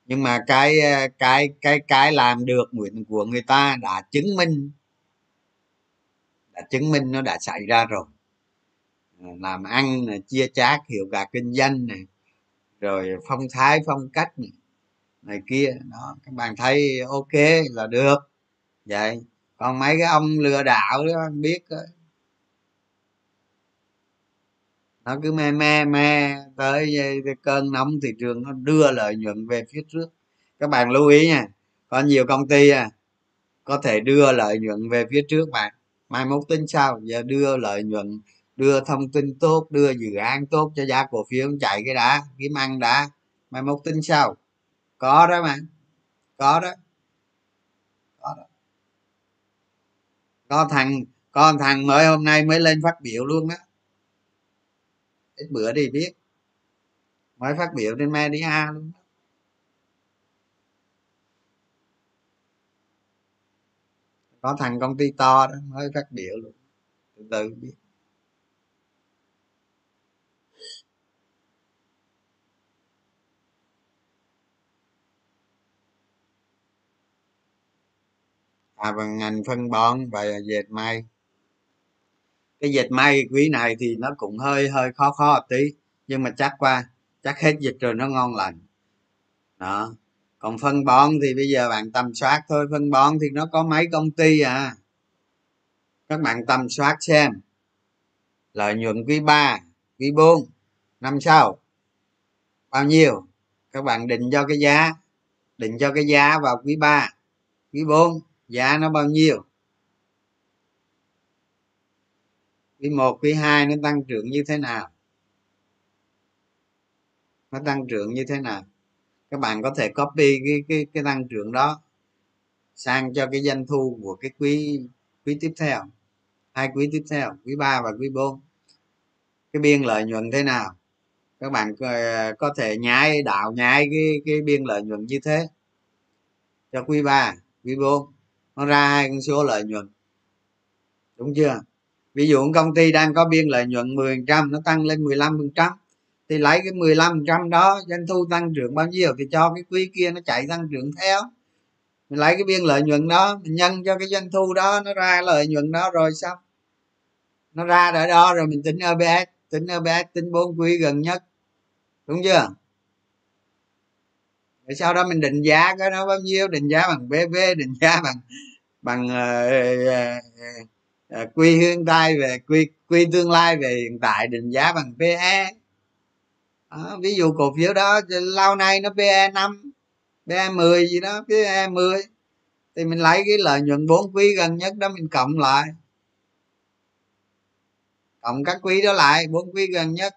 Nhưng mà cái cái cái cái làm được nguyện của người ta đã chứng minh, đã chứng minh nó đã xảy ra rồi làm ăn này, chia chác hiệu quả kinh doanh này rồi phong thái phong cách này, này kia. Đó các bạn thấy ok là được. Vậy còn mấy cái ông lừa đảo đó biết đó. nó cứ me me me tới cái cơn nóng thị trường nó đưa lợi nhuận về phía trước. Các bạn lưu ý nha có nhiều công ty à có thể đưa lợi nhuận về phía trước bạn. Mai mốt tính sao giờ đưa lợi nhuận đưa thông tin tốt, đưa dự án tốt cho giá cổ phiếu, chạy cái đã, kiếm ăn đã. Mai mốt tin sao? Có đó mà. Có đó. Có đó. Có thằng có thằng mới hôm nay mới lên phát biểu luôn đó. Ít bữa đi biết. Mới phát biểu trên media luôn đó. có thằng công ty to đó, mới phát biểu luôn. Từ từ biết. À và ngành phân bón và dệt may. Cái dệt may quý này thì nó cũng hơi hơi khó khó một tí, nhưng mà chắc qua, chắc hết dịch rồi nó ngon lành. Đó. Còn phân bón thì bây giờ bạn tầm soát thôi, phân bón thì nó có mấy công ty à? Các bạn tầm soát xem. Lợi nhuận quý 3 quý 4 năm sau bao nhiêu? Các bạn định cho cái giá, định cho cái giá vào quý 3 quý 4 giá nó bao nhiêu? Quý một, quý hai nó tăng trưởng như thế nào? Nó tăng trưởng như thế nào? Các bạn có thể copy cái cái cái tăng trưởng đó sang cho cái doanh thu của cái quý quý tiếp theo. Hai quý tiếp theo, quý ba và quý bốn. Cái biên lợi nhuận thế nào? Các bạn ờ, có thể nhái đạo nhái cái cái biên lợi nhuận như thế cho quý ba, quý bốn nó ra hai con số lợi nhuận. Đúng chưa? Ví dụ công ty đang có biên lợi nhuận 10% nó tăng lên 15% thì lấy cái 15% đó, doanh thu tăng trưởng bao nhiêu thì cho cái quý kia nó chạy tăng trưởng theo. Mình lấy cái biên lợi nhuận đó, mình nhân cho cái doanh thu đó, nó ra lợi nhuận đó rồi xong nó ra ở đó rồi, mình tính EPS tính EPS tính bốn quý gần nhất. Đúng chưa? Rồi sau đó mình định giá cái nó bao nhiêu? Định giá bằng bv định giá bằng bằng uh, uh, uh, quy hiện tại về quy quy tương lai về hiện tại định giá bằng pe đó, ví dụ cổ phiếu đó lâu nay nó pe 5 pe 10 gì đó pe 10 thì mình lấy cái lợi nhuận bốn quý gần nhất đó mình cộng lại. Cộng các quý đó lại bốn quý gần nhất.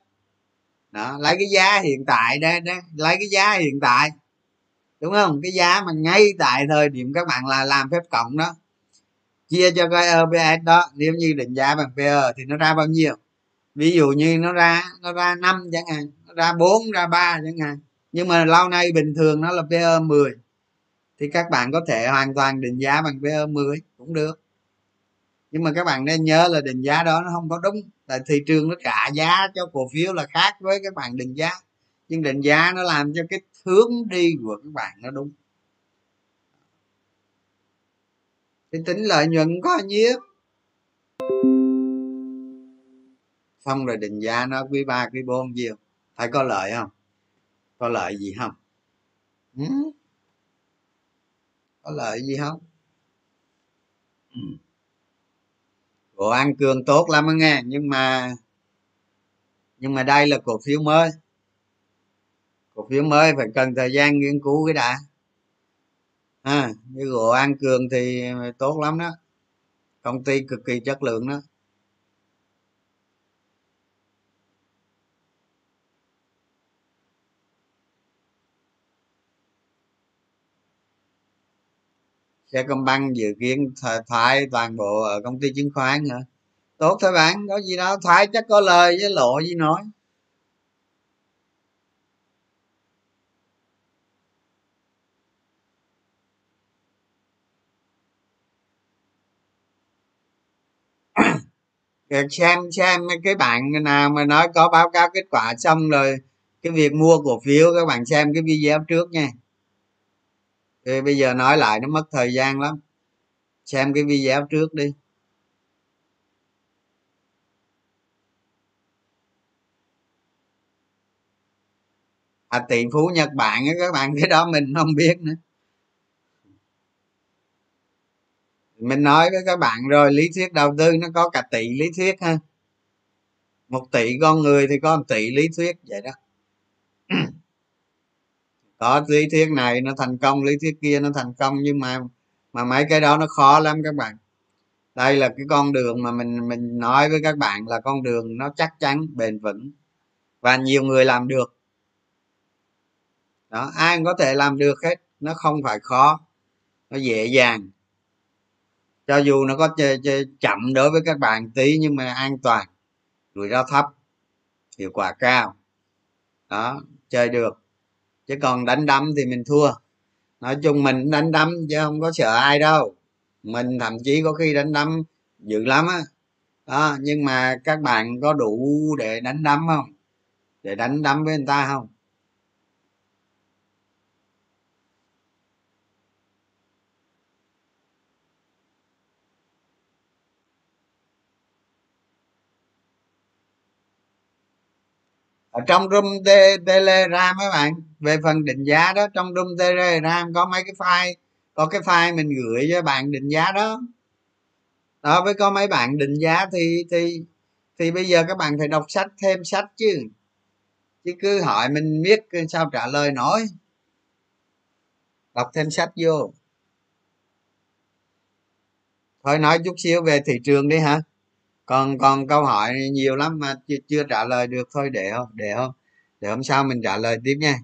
Đó lấy cái giá hiện tại đây đó lấy cái giá hiện tại đúng không? Cái giá mà ngay tại thời điểm các bạn là làm phép cộng đó. Chia cho cái EPS đó, nếu như định giá bằng PE thì nó ra bao nhiêu? Ví dụ như nó ra nó ra năm chẳng hạn, nó ra bốn, ra ba chẳng hạn. Nhưng mà lâu nay bình thường nó là PE 10 thì các bạn có thể hoàn toàn định giá bằng PE 10 cũng được. Nhưng mà các bạn nên nhớ là định giá đó nó không có đúng, tại thị trường nó trả giá cho cổ phiếu là khác với các bạn định giá. Nhưng định giá nó làm cho cái hướng đi của các bạn nó đúng. Thì tính lợi nhuận có nhiêu xong rồi định giá nó quý ba, quý bốn nhiêu phải có lợi không? Có lợi gì không? Ừ? có lợi gì không? Ừ. Bộ ăn cường tốt lắm nghe, nhưng mà nhưng mà đây là cổ phiếu mới cổ phiếu mới phải cần thời gian nghiên cứu cái đã. À, cái gỗ an cường thì tốt lắm đó. Công ty cực kỳ chất lượng đó. Sẽ công băng dự kiến thoái toàn bộ ở công ty chứng khoán nữa tốt thôi bạn có gì đâu thoái chắc có lời với lộ gì nói. Xem xem cái bạn nào mà nói có báo cáo kết quả xong rồi cái việc mua cổ phiếu, các bạn xem cái video trước nha. Thì bây giờ nói lại nó mất thời gian lắm. Xem cái video trước đi. À tỷ phú nhật bản các bạn, cái đó mình không biết nữa. Mình nói với các bạn rồi, lý thuyết đầu tư nó có cả tỷ lý thuyết ha. Một tỷ con người thì có một tỷ lý thuyết vậy đó. Có lý thuyết này nó thành công, lý thuyết kia nó thành công, nhưng mà mà mấy cái đó nó khó lắm các bạn. Đây là cái con đường mà mình mình nói với các bạn là con đường nó chắc chắn, bền vững và nhiều người làm được. Đó, ai cũng có thể làm được hết, nó không phải khó, nó dễ dàng cho dù nó có chậm đối với các bạn tí nhưng mà an toàn, rủi ro thấp, hiệu quả cao. Đó, chơi được. Chứ còn đánh đấm thì mình thua. Nói chung mình đánh đấm chứ không có sợ ai đâu. Mình thậm chí có khi đánh đấm dữ lắm á. Đó, nhưng mà các bạn có đủ để đánh đấm không? Để đánh đấm với người ta không? Ở trong room te telegram các bạn, về phần định giá đó, trong room telegram có mấy cái file, có cái file mình gửi cho bạn định giá đó. Đó, với có mấy bạn định giá thì thì thì bây giờ các bạn phải đọc sách, thêm sách chứ. Chứ cứ hỏi mình biết sao trả lời nổi. Đọc thêm sách vô. Thôi nói chút xíu về thị trường đi hả? Còn còn câu hỏi nhiều lắm mà chưa, chưa trả lời được thôi để không để không để hôm sau mình trả lời tiếp nha.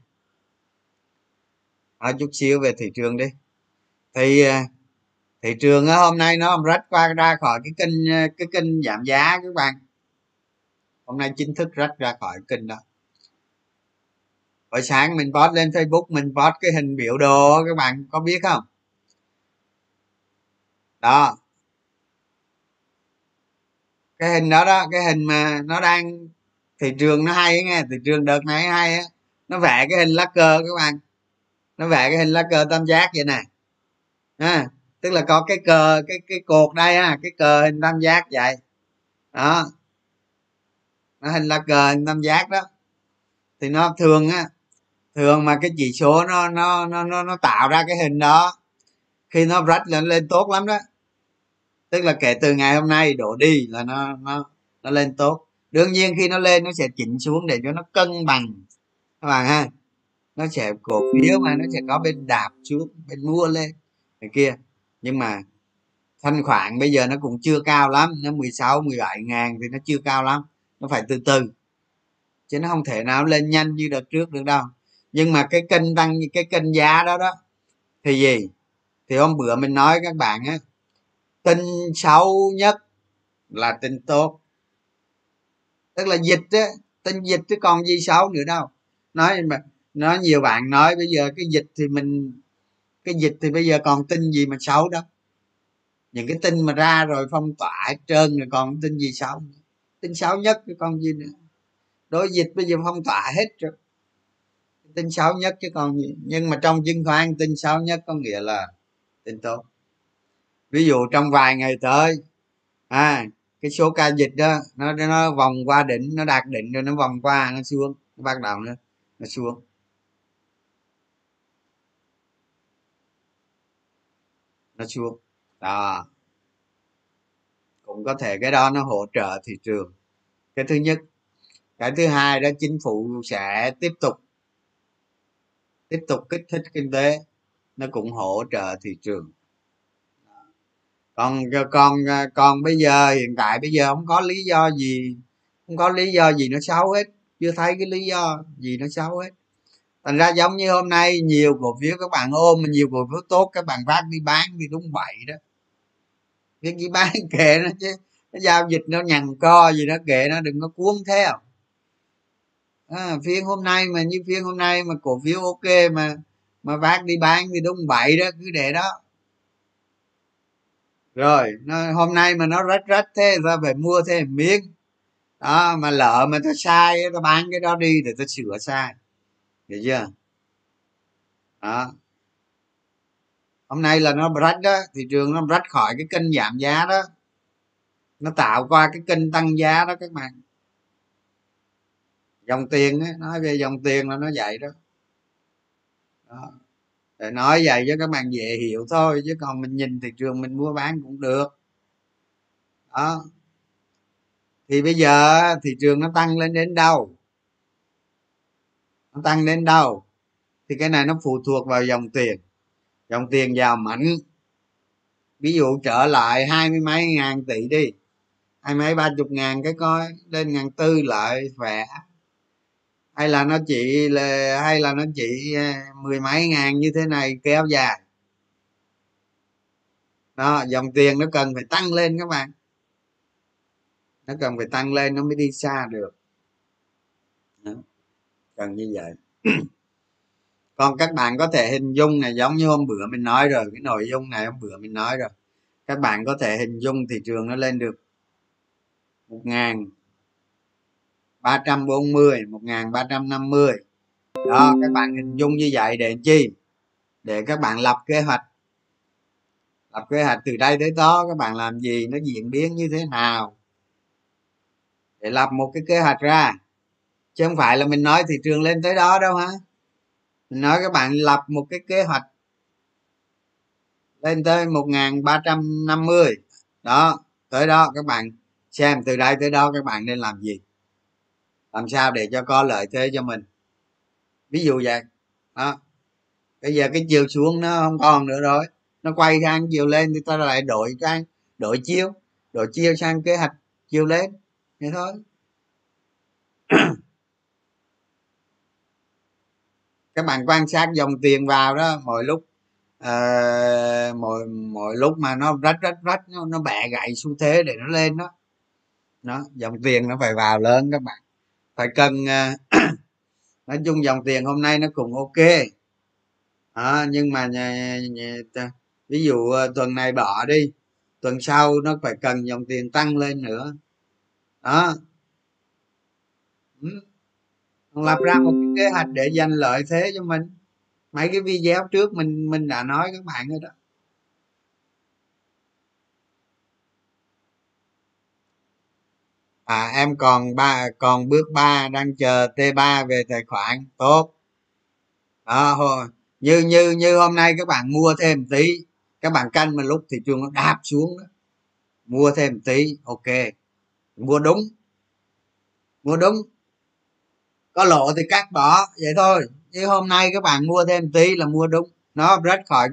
Nói chút xíu về thị trường đi. Thì ờ, thị trường hôm nay nó rách qua ra khỏi cái kênh ờ, cái kênh giảm giá các bạn. Hôm nay chính thức rách ra khỏi kênh đó. Buổi sáng mình post lên facebook mình post cái hình biểu đồ các bạn có biết không? Đó cái hình đó đó cái hình mà nó đang thị trường nó hay nghe thị trường đợt này hay á. Nó vẽ cái hình lá cờ các bạn. Nó vẽ cái hình lá cờ tam giác vậy nè. À, tức là có cái cờ cái cái cột đây á cái cờ hình tam giác vậy. Đó. Nó hình lá cờ hình tam giác đó. Thì nó thường á thường mà cái chỉ số nó nó nó nó, nó tạo ra cái hình đó khi nó rách lên lên tốt lắm đó tức là kể từ ngày hôm nay đổ đi là nó nó nó lên tốt. Đương nhiên khi nó lên, nó sẽ chỉnh xuống để cho nó cân bằng. Các bạn ha? Nó sẽ cổ phiếu mà nó sẽ có bên đạp xuống, bên mua lên, này kia. Nhưng mà thanh khoản bây giờ nó cũng chưa cao lắm. Nó 16 17 ngàn thì nó chưa cao lắm. Nó phải từ từ. Chứ nó không thể nào lên nhanh như đợt trước được đâu. Nhưng mà cái kênh tăng, cái kênh giá đó đó, thì gì? Thì hôm bữa mình nói các bạn á tin xấu nhất là tin tốt. Tức là dịch á, tin dịch chứ còn gì xấu nữa đâu. Nói mà, nói nhiều bạn nói bây giờ cái dịch thì mình, cái dịch thì bây giờ còn tin gì mà xấu đâu. Những cái tin mà ra rồi phong tỏa hết trơn rồi còn tin gì xấu tin xấu nhất chứ còn gì nữa. Đối dịch bây giờ phong tỏa hết rồi. Tin xấu nhất chứ còn gì. Nhưng mà trong chứng khoán tin xấu nhất có nghĩa là tin tốt ví dụ trong vài ngày tới à cái số ca dịch đó, nó nó vòng qua đỉnh, nó đạt đỉnh rồi nó vòng qua, nó xuống, nó bắt đầu nó nó xuống. Nó xuống. Đó. Cũng có thể cái đó nó hỗ trợ thị trường. Cái thứ nhất. Cái thứ hai đó, chính phủ sẽ tiếp tục tiếp tục kích thích kinh tế. Nó cũng hỗ trợ thị trường còn còn còn bây giờ hiện tại bây giờ không có lý do gì không có lý do gì nó xấu hết. Chưa thấy cái lý do gì nó xấu hết. Thành ra giống như hôm nay nhiều cổ phiếu các bạn ôm mà nhiều cổ phiếu tốt các bạn vác đi bán thì đúng bậy đó. Cái gì bán kệ nó chứ nó giao dịch nó nhằn co gì đó kệ nó đừng có cuốn theo. À, phiên hôm nay mà như phiên hôm nay mà cổ phiếu ok mà mà vác đi bán thì đúng bậy đó cứ để đó rồi nó, hôm nay mà nó rách rách thế ta phải mua thêm miếng. Đó mà lỡ mà ta sai ta bán cái đó đi để ta sửa sai. Hiểu chưa? Đó. Hôm nay là nó rách đó thị trường nó rách khỏi cái kênh giảm giá đó. Nó tạo qua cái kênh tăng giá đó các bạn. Dòng tiền ấy, nói về dòng tiền là nó vậy đó, đó để nói vậy cho các bạn dễ hiểu thôi, chứ còn mình nhìn thị trường mình mua bán cũng được. Đó. Thì bây giờ thị trường nó tăng lên đến đâu? Nó tăng đến đâu? Thì cái này nó phụ thuộc vào dòng tiền. Dòng tiền vào mạnh. Ví dụ trở lại hai mươi mấy ngàn tỷ đi. Hai mấy ba chục ngàn cái coi, lên ngàn tư lại khỏe hay là nó chỉ là, hay là nó chỉ ờ, mười mấy ngàn như thế này kéo dài. Đó, dòng tiền nó cần phải tăng lên các bạn. Nó cần phải tăng lên nó mới đi xa được. Đó. cần như vậy. Còn các bạn có thể hình dung này, giống như hôm bữa mình nói rồi, cái nội dung này hôm bữa mình nói rồi. Các bạn có thể hình dung thị trường nó lên được một ngàn 340 1350 đó, các bạn hình dung như vậy để chi? Để các bạn lập kế hoạch. Lập kế hoạch từ đây tới đó, các bạn làm gì, nó diễn biến như thế nào? Để lập một cái kế hoạch ra. Chứ không phải là mình nói thị trường lên tới đó đâu hả? Mình nói các bạn lập một cái kế hoạch lên tới 1350 đó, tới đó các bạn xem từ đây tới đó các bạn nên làm gì? Làm sao để cho có lợi thế cho mình? Ví dụ vậy đó. Bây giờ cái chiều xuống nó không còn nữa rồi. Nó quay sang chiều lên thì ta lại đổi sang đổi chiêu đổi chiêu sang kế hoạch chiều lên. Thế thôi. Các bạn quan sát dòng tiền vào đó mỗi lúc uh, mỗi mỗi lúc mà nó rách rách rách nó, nó bẻ gãy xu thế để nó lên đó. Nó dòng tiền nó phải vào lớn các bạn phải cần à, nói chung dòng tiền hôm nay nó cũng ok. À, nhưng mà nhà, nhà, nhà, ví dụ à, tuần này bỏ đi tuần sau nó phải cần dòng tiền tăng lên nữa. Đó. Ừ. Lập ra một cái kế hoạch để giành lợi thế cho mình. Mấy cái video trước mình mình đã nói các bạn rồi đó. À em còn ba, còn bước 3 đang chờ t 3 về tài khoản. Tốt. Đó như như như hôm nay các bạn mua thêm tí. Các bạn canh mà lúc thị trường nó đạp xuống đó. mua thêm tí, ok. Mua đúng. Mua đúng. Có lộ thì cắt bỏ, vậy thôi. Chứ hôm nay các bạn mua thêm tí là mua đúng. Nó rớt khỏi.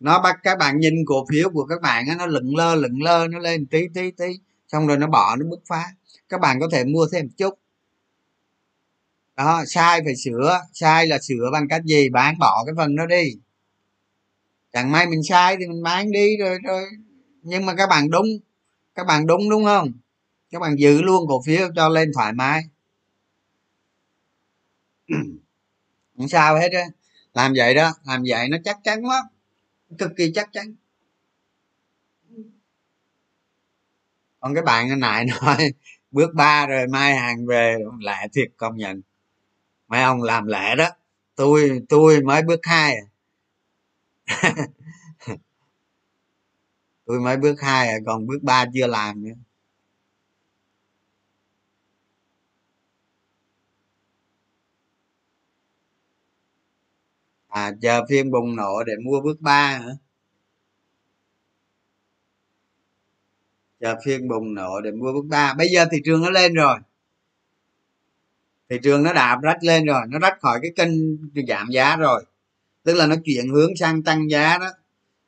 Nó bắt các bạn nhìn cổ phiếu của các bạn nó lựng lơ lựng lơ, nó lên tí tí tí. Xong rồi nó bỏ, nó bứt phá các bạn có thể mua thêm chút. Đó sai phải sửa. Sai là sửa bằng cách gì? Bán bỏ cái phần đó đi. Chẳng may mình sai thì mình bán đi rồi rồi. Nhưng mà các bạn đúng. Các bạn đúng đúng không? Các bạn giữ luôn cổ phiếu cho lên thoải mái. Không sao hết á. Làm vậy đó làm vậy nó chắc chắn lắm cực kỳ chắc chắn. Còn cái bạn này nói bước ba rồi mai hàng về lẹ thiệt công nhận. Mấy ông làm lẹ đó. Tôi tôi mới bước hai à. tôi mới bước hai à, còn bước ba chưa làm nữa. À chờ phiên bùng nổ để mua bước ba hả? Chờ phiên bùng nổ để mua bước ba. Bây giờ thị trường nó lên rồi. Thị trường nó đạp rách lên rồi. Nó rách khỏi cái kênh giảm giá rồi. Tức là nó chuyển hướng sang tăng giá đó.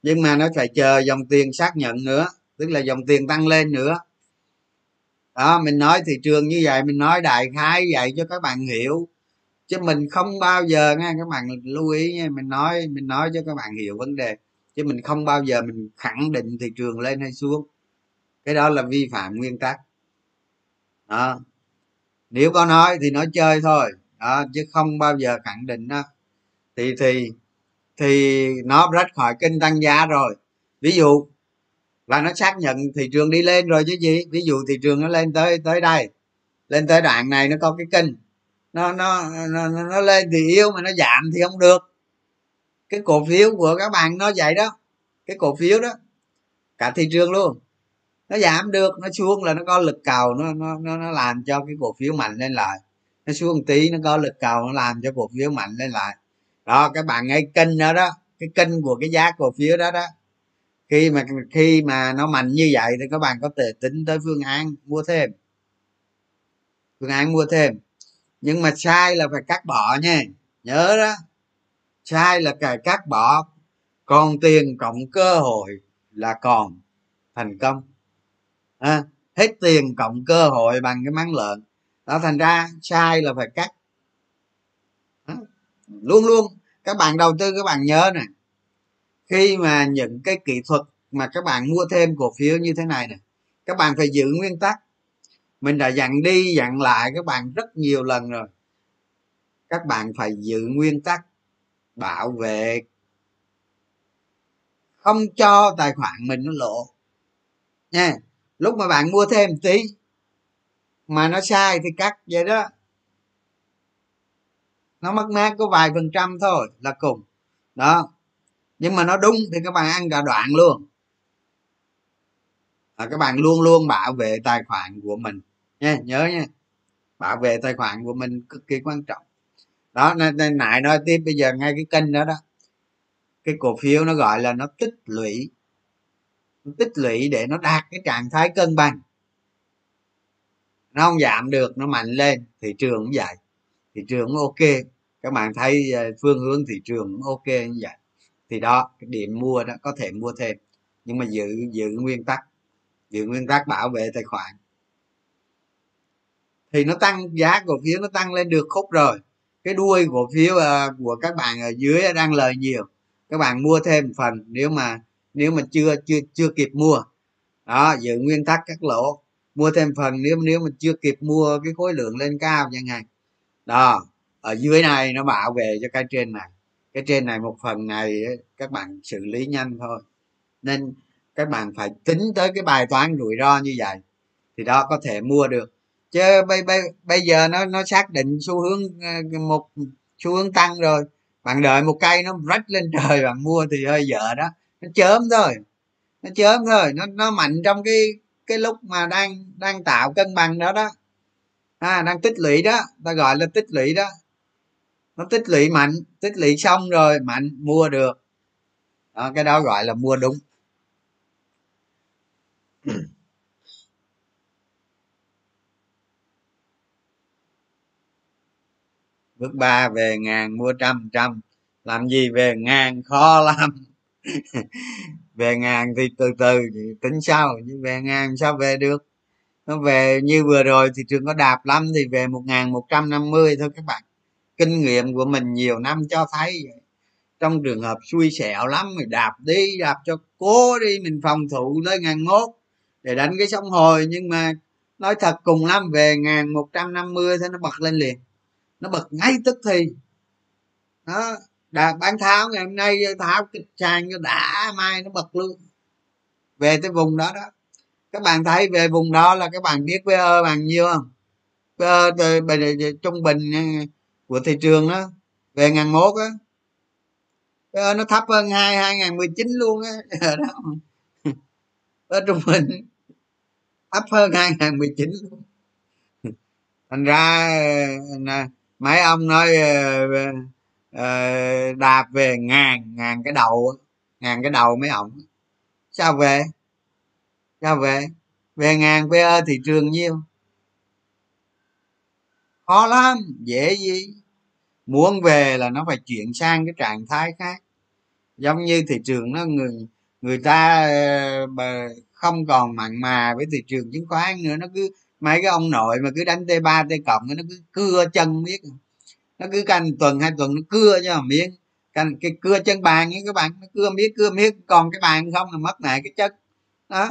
Nhưng mà nó phải chờ dòng tiền xác nhận nữa. Tức là dòng tiền tăng lên nữa. Đó, mình nói thị trường như vậy, mình nói đại khái vậy cho các bạn hiểu. Chứ mình không bao giờ, nghe các bạn lưu ý nha, mình nói mình nói cho các bạn hiểu vấn đề. Chứ mình không bao giờ mình khẳng định thị trường lên hay xuống cái đó là vi phạm nguyên tắc. Đó. Nếu có nói thì nói chơi thôi. Đó chứ không bao giờ khẳng định đó thì thì thì nó rách khỏi kênh tăng giá rồi. Ví dụ là nó xác nhận thị trường đi lên rồi chứ gì? Ví dụ thị trường nó lên tới tới đây lên tới đoạn này nó có cái kênh nó nó nó, nó lên thì yếu mà nó giảm thì không được. Cái cổ phiếu của các bạn nó vậy đó. Cái cổ phiếu đó. Cả thị trường luôn nó giảm được nó xuống là nó có lực cầu nó nó nó, nó làm cho cái cổ phiếu mạnh lên lại. Nó xuống một tí nó có lực cầu nó làm cho cổ phiếu mạnh lên lại. Đó các bạn ngay kênh đó đó cái kênh của cái giá cổ phiếu đó đó. Khi mà khi mà nó mạnh như vậy thì các bạn có thể tính tới phương án mua thêm. Phương án mua thêm. Nhưng mà sai là phải cắt bỏ nha. Nhớ đó. Sai là cài cắt bỏ. Còn tiền cộng cơ hội là còn thành công à, hết tiền cộng cơ hội bằng cái máng lợn. Đó thành ra sai là phải cắt. Đó. luôn luôn. Các bạn đầu tư các bạn nhớ nè. Khi mà những cái kỹ thuật mà các bạn mua thêm cổ phiếu như thế này nè các bạn phải giữ nguyên tắc. Mình đã dặn đi dặn lại các bạn rất nhiều lần rồi. Các bạn phải giữ nguyên tắc bảo vệ. Không cho tài khoản mình nó lộ. Nha lúc mà bạn mua thêm tí, mà nó sai thì cắt vậy đó. Nó mất mát có vài phần trăm thôi là cùng. Đó. Nhưng mà nó đúng thì các bạn ăn cả đoạn luôn. Và các bạn luôn luôn bảo vệ tài khoản của mình. Nha, nhớ nha. Bảo vệ tài khoản của mình cực kỳ quan trọng. Đó, nên lại nói tiếp, bây giờ ngay cái kênh đó đó. Cái cổ phiếu nó gọi là nó tích lũy tích lũy để nó đạt cái trạng thái cân bằng. Nó không giảm được, nó mạnh lên, thị trường cũng vậy. Thị trường cũng ok. Các bạn thấy ờ, phương hướng thị trường cũng ok như vậy. Thì đó, cái điểm mua đó, có thể mua thêm. Nhưng mà giữ giữ nguyên tắc. Giữ nguyên tắc bảo vệ tài khoản. Thì nó tăng, giá cổ phiếu nó tăng lên được khúc rồi. Cái đuôi cổ phiếu ờ, của các bạn ở dưới đang lời nhiều. Các bạn mua thêm phần. Nếu mà nếu mà chưa chưa chưa kịp mua. Đó, giữ nguyên tắc các lỗ. Mua thêm phần nếu nếu mà chưa kịp mua cái khối lượng lên cao chẳng hạn. Đó, ở dưới này nó bảo vệ cho cái trên này. Cái trên này một phần này các bạn xử lý nhanh thôi. Nên các bạn phải tính tới cái bài toán rủi ro như vậy, thì đó có thể mua được. Chứ bây bây bây giờ nó nó xác định xu hướng ờ, một, xu hướng tăng rồi. Bạn đợi một cây nó rách lên trời bạn mua thì hơi dở đó nó chớm thôi. Nó chớm thôi. Nó nó mạnh trong cái cái lúc mà đang đang tạo cân bằng đó đó. À, đang tích lũy đó. Ta gọi là tích lũy đó. Nó tích lũy mạnh tích lũy xong rồi mạnh mua được. Đó, cái đó gọi là mua đúng. Bước ba về ngàn mua trăm trăm. Làm gì về ngàn khó lắm. về ngàn thì từ từ tính sau nhưng về ngàn sao về được? Nó về như vừa rồi thị trường có đạp lắm, thì về một ngàn một trăm năm mươi thôi các bạn. Kinh nghiệm của mình nhiều năm cho thấy trong trường hợp xui xẻo lắm thì đạp đi, đạp cho cố đi, mình phòng thủ tới ngàn mốt để đánh cái sóng hồi. Nhưng mà nói thật, cùng lắm, về ngàn một trăm năm mươi thế nó bật lên liền. Nó bật ngay tức thì. Đó đà bán tháo ngày hôm nay ờ, tháo kịch sàn cho đã, mai nó bật luôn. Về tới vùng đó đó. Các bạn thấy về vùng đó là các bạn biết PE bằng nhiêu không? PE trung bình ờ, của thị trường đó, về ngàn mốt á. PE nó thấp hơn hai hai ngàn mười chín luôn á. Đó. Ở trung bình. Thấp hơn hai ngàn mười chín luôn. Thành ra ờ, mấy ông nói uh, đạp về ngàn ngàn cái đầu ngàn cái đầu mấy ổng. Sao về? Sao về? Về ngàn pe thị trường nhiêu? Khó lắm dễ gì. Muốn về là nó phải chuyển sang cái trạng thái khác. Giống như thị trường nó người người ta ờ, không còn mặn mà với thị trường chứng khoán nữa nó cứ mấy cái ông nội mà cứ đánh t 3 t cộng nó cứ cưa chân biết à nó cứ canh tuần hai tuần nó cưa cho miếng. Canh cái cưa chân bàn ấy các bạn nó cưa miếng cưa miếng. Còn cái bàn không là mất lại cái chất. Đó.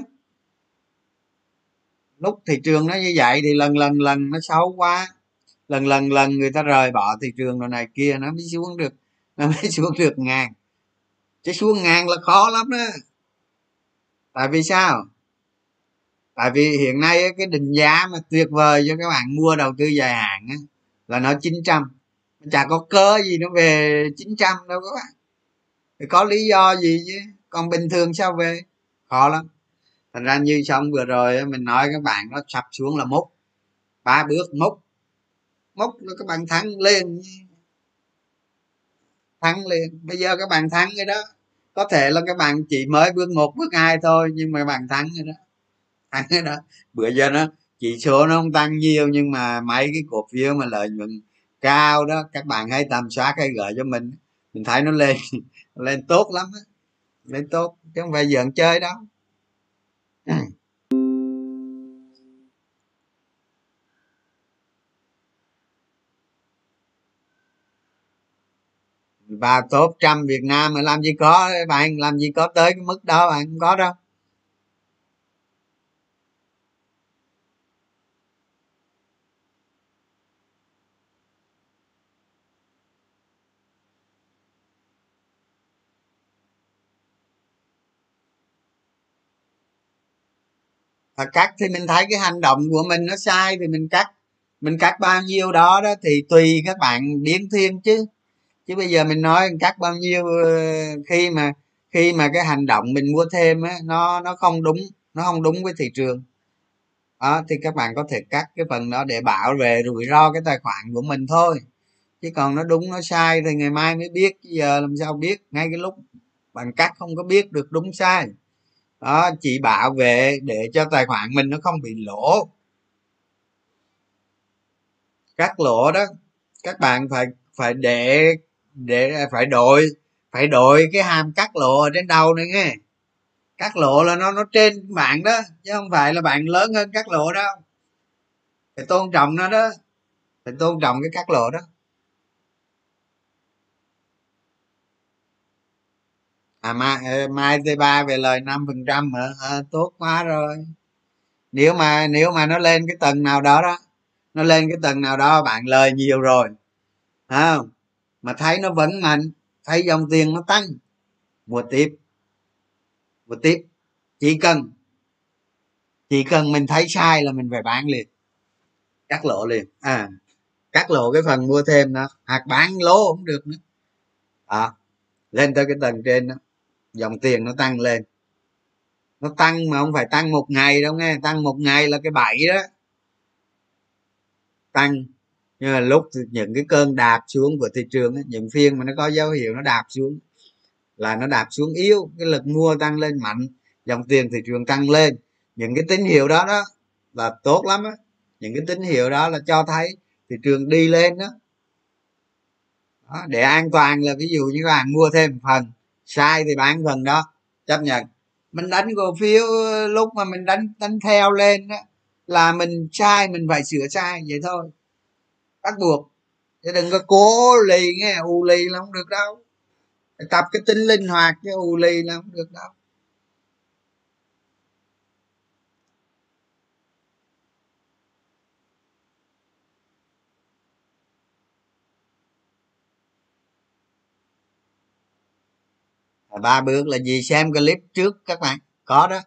Lúc thị trường nó như vậy thì lần lần lần nó xấu quá. Lần lần lần người ta rời bỏ thị trường rồi này kia nó mới xuống được nó mới xuống được ngàn. Chứ xuống ngàn là khó lắm đó. Tại vì sao? Tại vì hiện nay cái định giá mà tuyệt vời cho các bạn mua đầu tư dài hạn á, là nó 900 chả có cơ gì nó về 900 đâu các bạn. Thì có lý do gì chứ? Còn bình thường sao về? Khó lắm. Thành ra như xong vừa rồi mình nói các bạn nó sập xuống là múc. Ba bước múc. Múc nó các bạn thắng lên. Thắng liền bây giờ các bạn thắng cái đó. Có thể là các bạn chỉ mới bước một, bước hai thôi, nhưng mà bạn thắng rồi đó. Thắng cái đó. Bữa giờ nó, chỉ số nó không tăng nhiều, nhưng mà mấy cái cổ phiếu mà lợi nhuận cao đó, các bạn hãy tầm soát hay gửi cho mình. Mình thấy nó lên lên tốt lắm đó. lên tốt, chứ không phải giận chơi đâu. Và top trăm việt nam mà làm gì có, bạn, làm gì có tới cái mức đó bạn không có đâu. Và cắt thì mình thấy cái hành động của mình nó sai thì mình cắt. Mình cắt bao nhiêu đó đó thì tùy các bạn biến thiên chứ. Chứ bây giờ mình nói cắt bao nhiêu ờ, khi mà khi mà cái hành động mình mua thêm á, nó nó không đúng, nó không đúng với thị trường. Đó, thì các bạn có thể cắt cái phần đó để bảo vệ rủi ro cái tài khoản của mình thôi. Chứ còn nó đúng, nó sai thì ngày mai mới biết. Giờ làm sao biết? Ngay cái lúc bạn cắt không có biết được đúng sai đó, chỉ bảo vệ để cho tài khoản mình nó không bị lỗ. Cắt lỗ đó, các bạn phải phải để để, phải đội phải đội cái hàm cắt lộ ở trên đầu này nghe. Cắt lộ là nó nó trên bạn đó, chứ không phải là bạn lớn hơn cắt lộ đâu. Phải tôn trọng nó đó. Phải tôn trọng cái cắt lộ đó. À mai mai t 3 về lời năm phần trăm à, tốt quá rồi. Nếu mà nếu mà nó lên cái tầng nào đó đó nó lên cái tầng nào đó bạn lời nhiều rồi. Không? Mà thấy nó vẫn mạnh thấy dòng tiền nó tăng. Mua tiếp. Mua tiếp. Chỉ cần chỉ cần mình thấy sai là mình phải bán liền. Cắt lộ liền. À cắt lộ cái phần mua thêm đó. Hoặc bán lỗ cũng được nữa. À, lên tới cái tầng trên đó dòng tiền nó tăng lên. Nó tăng mà không phải tăng một ngày đâu nghe. Tăng một ngày là cái bảy đó. Tăng. Nhưng mà lúc những cái cơn đạp xuống của thị trường những phiên mà nó có dấu hiệu nó đạp xuống là nó đạp xuống yếu cái lực mua tăng lên mạnh dòng tiền thị trường tăng lên. Những cái tín hiệu đó đó là tốt lắm á. Những cái tín hiệu đó là cho thấy thị trường đi lên đó. Đó, để an toàn là ví dụ như các bạn mua thêm phần sai thì bán phần đó chấp nhận. Mình đánh cổ phiếu ờ, lúc mà mình đánh đánh theo lên đó, là mình sai mình phải sửa sai vậy thôi. Bắt buộc. Chứ đừng có cố lì nghe u lì là không được đâu. Tập cái tính linh hoạt chứ u lì là không được đâu. Ba bước là gì? Xem clip trước các bạn. Có đó.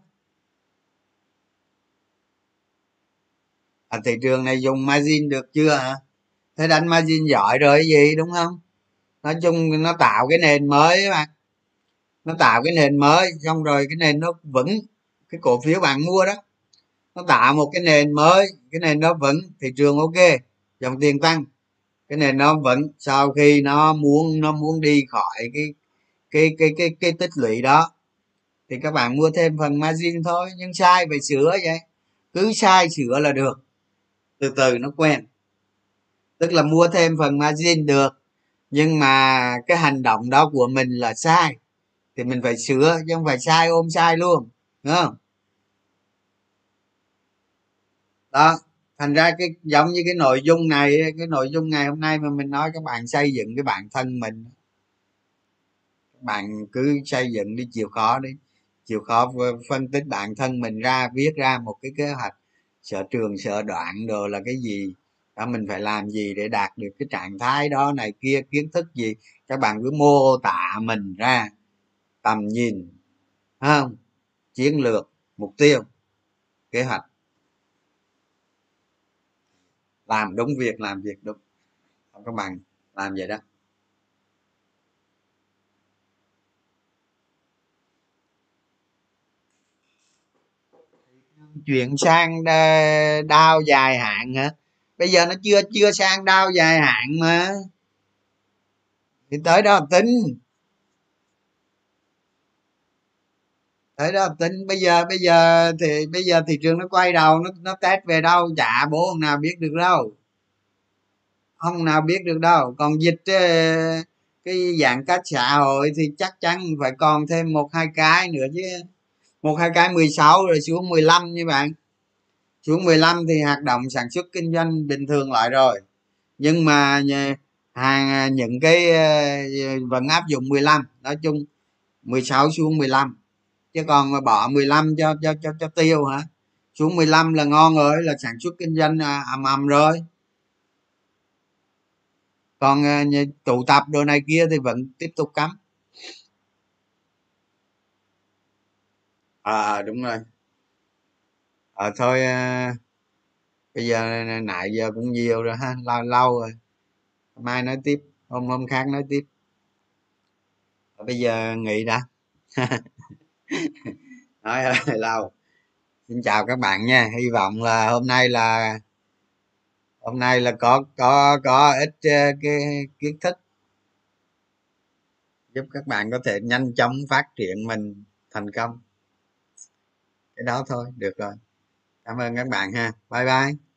À, thị trường này dùng margin được chưa hả? Thế đánh margin giỏi rồi gì đúng không? Nói chung nó tạo cái nền mới các bạn. Nó tạo cái nền mới xong rồi cái nền nó vững. Cái cổ phiếu bạn mua đó. Nó tạo một cái nền mới cái nền nó vững thị trường ok dòng tiền tăng. Cái nền nó vững sau khi nó muốn nó muốn đi khỏi cái cái cái cái cái tích lũy đó. Thì các bạn mua thêm phần margin thôi, nhưng sai phải sửa vậy. Cứ sai sửa là được. Từ từ nó quen. Tức là mua thêm phần margin được, nhưng mà cái hành động đó của mình là sai. Thì mình phải sửa, chứ không phải sai ôm sai luôn, đúng không? Đó, thành ra cái, giống như cái nội dung này, cái nội dung ngày hôm nay mà mình nói, các bạn xây dựng cái bản thân mình bạn cứ xây dựng đi, chịu khó đi. Chịu khó phân tích bản thân mình ra, viết ra một cái kế hoạch sợ trường sợ đoạn đồ là cái gì, đó, mình phải làm gì để đạt được cái trạng thái đó, này kia, kiến thức gì. Các bạn cứ mô tả mình ra, tầm nhìn không? Chiến lược, mục tiêu, kế hoạch. Làm đúng việc, làm việc đúng. Các bạn làm vậy đó. Chuyển sang đao dài hạn hả? Bây giờ nó chưa chưa sang đao dài hạn mà. Thì tới đó tính tới đó tính bây giờ bây giờ thì, bây giờ thị trường nó quay đầu, nó nó test về đâu? Chả bố nào biết được đâu. Không nào biết được đâu. Còn dịch ờ, cái dạng cách xã hội thì chắc chắn phải còn thêm một, hai cái nữa chứ một hai cái 16 rồi xuống 15 như bạn. Xuống 15 thì hoạt động sản xuất kinh doanh bình thường lại rồi. Nhưng mà hàng à, những cái à, vẫn áp dụng 15 nói chung 16 xuống 15 chứ còn bỏ 15 cho cho cho cho tiêu hả? Xuống 15 là ngon rồi là sản xuất kinh doanh à, ầm ầm rồi. Còn à, tụ tập đồ này kia thì vẫn tiếp tục cắm. À đúng rồi. Ờ thôi à, bây giờ nãy giờ cũng nhiều rồi ha lâu lâu rồi. Mai nói tiếp hôm hôm khác nói tiếp. Bây giờ nghỉ đã. Nói hơi lâu. Xin chào các bạn nha hy vọng là hôm nay là hôm nay là có có có ít cái kiến thức giúp các bạn có thể nhanh chóng phát triển mình thành công cái đó thôi được rồi. Cảm ơn các bạn ha. Bye bye.